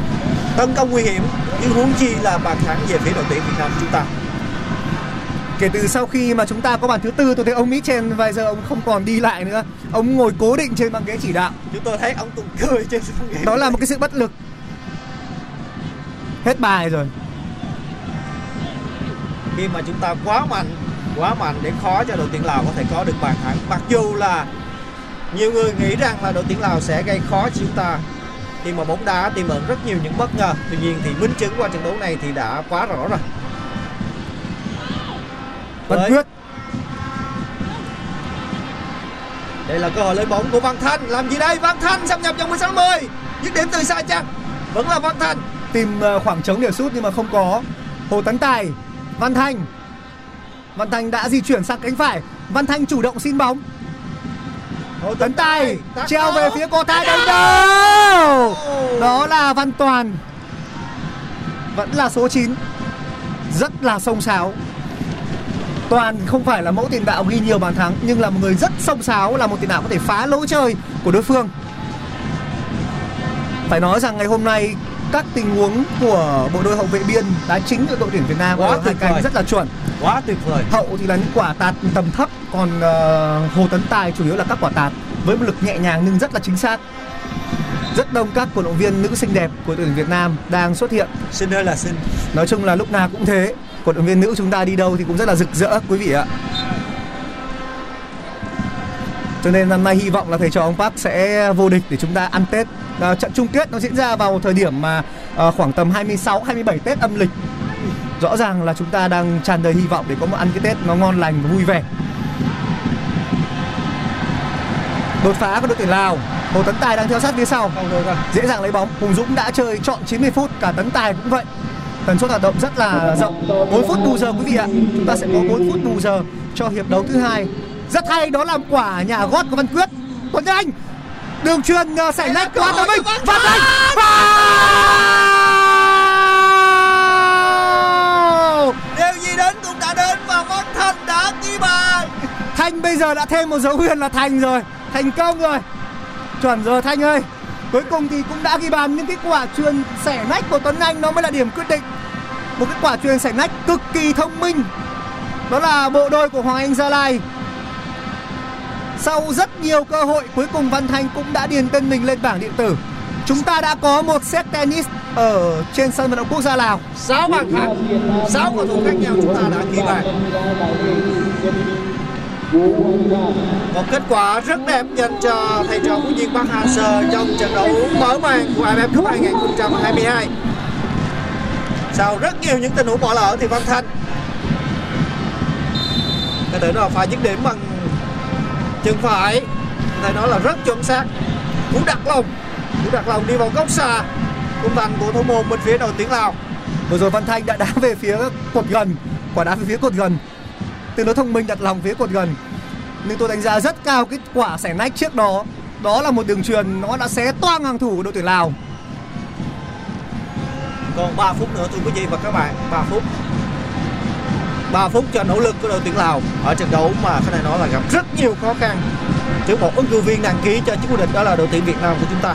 tấn công nguy hiểm nhưng huống chi là bàn thắng về phía đội tuyển Việt Nam chúng ta Kể từ sau khi mà chúng ta có bàn thứ tư tôi thấy ông Mitchell vài giờ ông không còn đi lại nữa. Ông ngồi cố định trên băng ghế chỉ đạo. chúng tôi thấy ông cùng cười trên sân ghế Đó là một cái sự bất lực. Hết bài rồi. Khi mà chúng ta quá mạnh quá mạnh để khó cho đội tuyển Lào có thể có được bàn thắng. Mặc dù là nhiều người nghĩ rằng là đội tuyển Lào sẽ gây khó cho chúng ta. Khi mà bóng đá tiềm ẩn rất nhiều những bất ngờ. Tuy nhiên thì minh chứng qua trận đấu này thì đã quá rõ rồi. Văn Quyết. Đây là cơ hội lên bóng của Văn Thanh. Làm gì đây? Văn Thanh xâm nhập vòng 16 10 dứt điểm từ xa chăng? Vẫn là Văn Thanh. Tìm ờ, khoảng trống để sút nhưng mà không có. Hồ Tấn Tài, Văn Thanh. Văn Thanh đã di chuyển sang cánh phải. Văn Thanh chủ động xin bóng. Hồ Tấn Tài treo về phía cô Thái đánh đầu. Đó là Văn Toàn. Vẫn là số 9. Rất là sông sáo. Toàn không phải là mẫu tiền đạo ghi nhiều bàn thắng nhưng là một người rất sông sáo là một tiền đạo có thể phá lối chơi của đối phương. Phải nói rằng ngày hôm nay các tình huống của bộ đôi hậu vệ biên đá chính cho đội tuyển Việt Nam Quá tuyệt vời. cánh rất là chuẩn. quá tuyệt vời Hậu thì là những quả tạt tầm thấp Còn ờ, Hồ Tấn Tài chủ yếu là các quả tạt Với một lực nhẹ nhàng nhưng rất là chính xác Rất đông các cổ động viên nữ xinh đẹp của đội tuyển Việt Nam đang xuất hiện xin ơi là xin Nói chung là lúc nào cũng thế Cổ động viên nữ chúng ta đi đâu thì cũng rất là rực rỡ quý vị ạ cho nên năm nay hy vọng là thầy trò ông Park sẽ vô địch để chúng ta ăn Tết. À, trận chung kết nó diễn ra vào thời điểm mà à, khoảng tầm 26 27 Tết âm lịch. Rõ ràng là chúng ta đang tràn đầy hy vọng để có một ăn cái Tết nó ngon lành và vui vẻ. Đột phá của đội tuyển Lào, Hồ Tấn Tài đang theo sát phía sau. không rồi rồi Dễ dàng lấy bóng, Hùng Dũng đã chơi trọn 90 phút, cả Tấn Tài cũng vậy. Tần suất hoạt động rất là rộng. 4 phút bù giờ quý vị ạ. Chúng ta sẽ có 4 phút bù giờ cho hiệp đấu thứ hai. Rất hay đó là quả nhà gót của Văn Quyết. Tuấn Anh đường truyền sảy lách qua tới mình. Văn Anh. Vào! điều gì đến cũng đã đến và Văn Thanh đã ghi bàn. Thanh bây giờ đã thêm một dấu huyền là thành rồi. Thành công rồi. Chuẩn rồi Thanh ơi. Cuối cùng thì cũng đã ghi bàn nhưng cái quả truyền sẻ nách của Tuấn Anh nó mới là điểm quyết định. Một cái quả truyền sẻ nách cực kỳ thông minh. Đó là bộ đôi của Hoàng Anh Gia Lai sau rất nhiều cơ hội, cuối cùng Văn Thanh cũng đã điền tên mình lên bảng điện tử. Chúng ta đã có một set tennis ở trên sân vận động quốc gia Lào. 6 bàn thắng 6 cầu thủ khác nhau chúng ta đã ghi bàn một kết quả rất đẹp dành cho thầy trò huấn viên Park Hang-seo trong trận đấu mở màn của AFF Cup 2022 sau rất nhiều những tình huống bỏ lỡ thì Văn Thanh đã thể là pha dứt điểm bằng chân phải. Có nói là rất chuẩn xác. Cú đặt lòng. Cú đặt lòng đi vào góc xa. Khung thành của thủ môn bên phía đội tuyển Lào. Vừa rồi Văn Thanh đã đá về phía cột gần. Quả đá về phía cột gần. Tương đối thông minh đặt lòng phía cột gần. Nhưng tôi đánh giá rất cao kết quả sẻ nách trước đó. Đó là một đường truyền Nó đã xé toang hàng thủ của đội tuyển Lào. Còn 3 phút nữa thưa quý vị và các bạn. 3 phút. 3 phút cho nỗ lực của đội tuyển Lào ở trận đấu mà có thể nói là gặp rất nhiều khó khăn. Trước một ứng cử viên đăng ký cho chức vô địch đó là đội tuyển Việt Nam của chúng ta.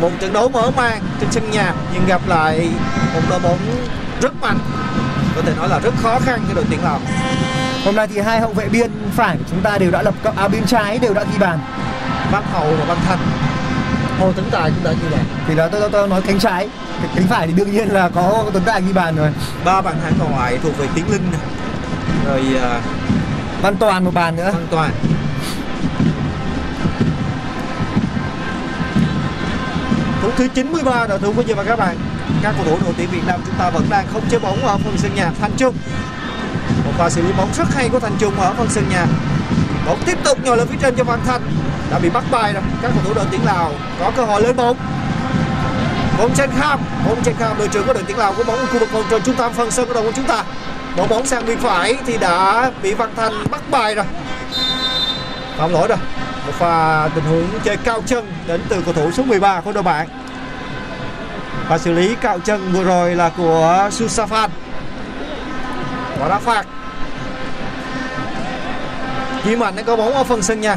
Một trận đấu mở màn trên sân nhà nhưng gặp lại một đội bóng rất mạnh có thể nói là rất khó khăn cho đội tuyển Lào. Hôm nay thì hai hậu vệ biên phải của chúng ta đều đã lập cộng à, bên trái đều đã ghi bàn. Văn Hậu và Văn Thanh Hồ Tấn Tài cũng đã ghi bàn. Thì đó tôi, tôi, tôi nói cánh trái. Cánh phải thì đương nhiên là có Tuấn Tài ghi bàn rồi. Ba bàn thắng còn lại thuộc về Tiến Linh nè. rồi à, Văn Toàn một bàn nữa. Văn Toàn. Phút thứ 93 rồi thưa quý vị và các bạn. Các cầu thủ đội tuyển Việt Nam chúng ta vẫn đang không chơi bóng ở phần sân nhà Thanh Trung. Một pha xử lý bóng rất hay của Thanh Trung ở phần sân nhà. Bóng tiếp tục nhồi lên phía trên cho Văn Thanh đã bị bắt bài rồi các cầu thủ đội tuyển Lào có cơ hội lên bóng bóng trên kham bóng trên kham, đội trưởng của đội tuyển Lào có bóng ở khu vực vòng tròn trung tâm phần sân của đội của chúng ta bóng bóng sang bên phải thì đã bị Văn Thanh bắt bài rồi Phạm lỗi rồi. Một pha tình huống chơi cao chân đến từ cầu thủ số 13 của đội bạn. Và xử lý cạo chân vừa rồi là của Susafan. và đá phạt. Duy Mạnh đã có bóng ở phần sân nhà.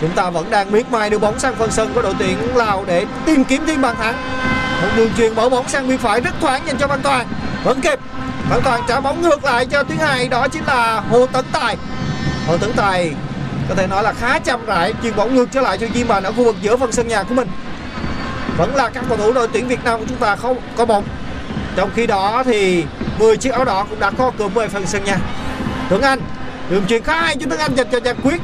Chúng ta vẫn đang miết mai đưa bóng sang phần sân của đội tuyển Lào để tìm kiếm thêm bàn thắng. Một đường truyền mở bóng sang bên phải rất thoáng dành cho Văn Toàn. Vẫn kịp. Văn Toàn trả bóng ngược lại cho tuyến hai, đó chính là Hồ Tấn Tài. Hồ Tấn Tài có thể nói là khá chậm rãi, chuyền bóng ngược trở lại cho Diêm Bàn ở khu vực giữa phần sân nhà của mình. Vẫn là các cầu thủ đội tuyển Việt Nam của chúng ta không có bóng. Trong khi đó thì 10 chiếc áo đỏ cũng đã có cửa về phần sân nhà. Tuấn Anh, đường truyền khá hay cho Tuấn Anh dành cho Giang Quyết.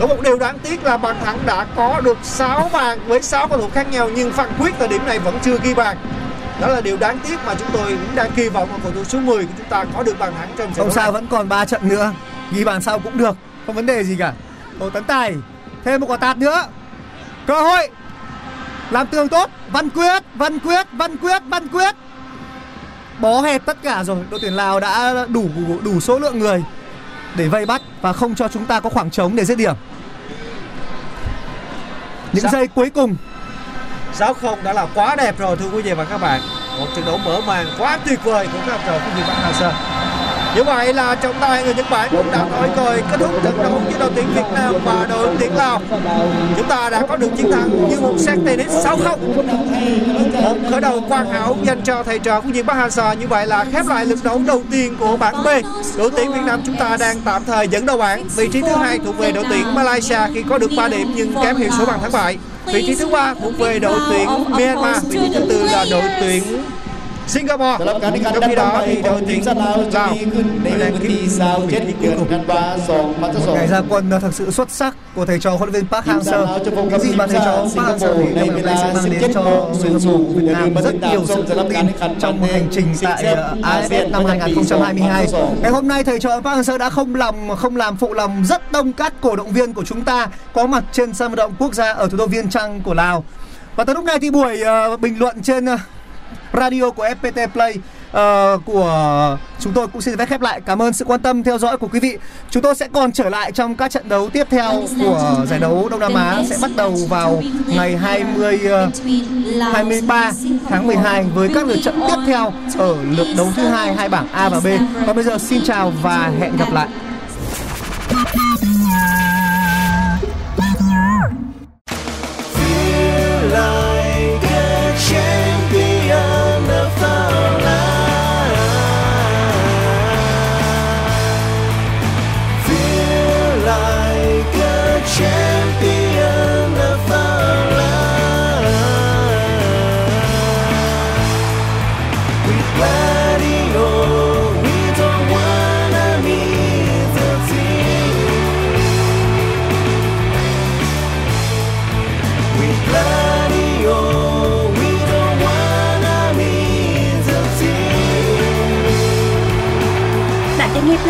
Có một điều đáng tiếc là bàn thắng đã có được 6 bàn với 6 cầu thủ khác nhau nhưng Phan Quyết thời điểm này vẫn chưa ghi bàn. Đó là điều đáng tiếc mà chúng tôi cũng đang kỳ vọng ở cầu thủ số 10 của chúng ta có được bàn thắng trong trận Không sao vẫn còn 3 trận nữa. Ghi bàn sau cũng được Không vấn đề gì cả. Hồ Tấn Tài Thêm một quả tạt nữa. Cơ hội. Làm tường tốt. Văn Quyết Văn Quyết Văn Quyết Văn Quyết. Bó hẹp tất cả rồi. Đội tuyển Lào đã đủ đủ số lượng người Để vây bắt Và không cho chúng ta có khoảng trống để giết điểm. Những giây cuối cùng. 6-0 đã là quá đẹp rồi thưa quý vị và các bạn. Một trận đấu mở màn quá tuyệt vời của các học trò của Nhật Bản Hà Sơn như vậy là trọng tài người Nhật Bản cũng đã thổi rồi kết thúc trận đấu giữa đội tuyển Việt Nam và đội tuyển Lào. Chúng ta đã có được chiến thắng như một set tennis 6-0 một khởi đầu hoàn hảo dành cho thầy trò của Nhật Bản Hà Sơn như vậy là khép lại lượt đấu đầu tiên của bảng B. Đội tuyển Việt Nam chúng ta đang tạm thời dẫn đầu bảng. Vị trí thứ hai thuộc về đội tuyển Malaysia khi có được 3 điểm nhưng kém hiệu số bàn thắng bại. Vị trí thứ ba thuộc về đội tuyển Myanmar. Vị trí thứ tư là đội tuyển Singapore สำหรับการแข่งขัน trong ดัน khi ต่อ đó ไป thì ของ đội ทีม tuyển ชาติลาวจะ Lào มีขึ้นในวันที่27เดือนกันยายน Ngày 2022 ra quân thật sự xuất sắc của thầy trò huấn luyện viên Park Team Hang-seo. Làoจะพบกับ Những gì mà thầy trò team Park Hang-seo Singapore thì nămใน nay เว sẽ ลา mang đến cho 17 người hâm mộ của Việt Nam rất nhiều sự tự tin สำหรับการ trong แข่งขัน hành trình tại ờ, AFF năm 2022. Ngày hôm nay thầy trò Park Hang-seo đã không làm không làm phụ lòng rất đông các cổ động viên của chúng ta có mặt trên sân vận động quốc gia ở thủ đô Viên Chang của Lào. Và tới lúc này thì buổi ờ, bình luận trên ờ, radio của FPT Play uh, của chúng tôi cũng xin phép khép lại. Cảm ơn sự quan tâm theo dõi của quý vị. Chúng tôi sẽ còn trở lại trong các trận đấu tiếp theo của giải đấu Đông Nam Á sẽ bắt đầu vào ngày 20 uh, 23 tháng 12 với các lượt trận tiếp theo ở lượt đấu thứ hai hai bảng A và B. Còn bây giờ xin chào và hẹn gặp lại.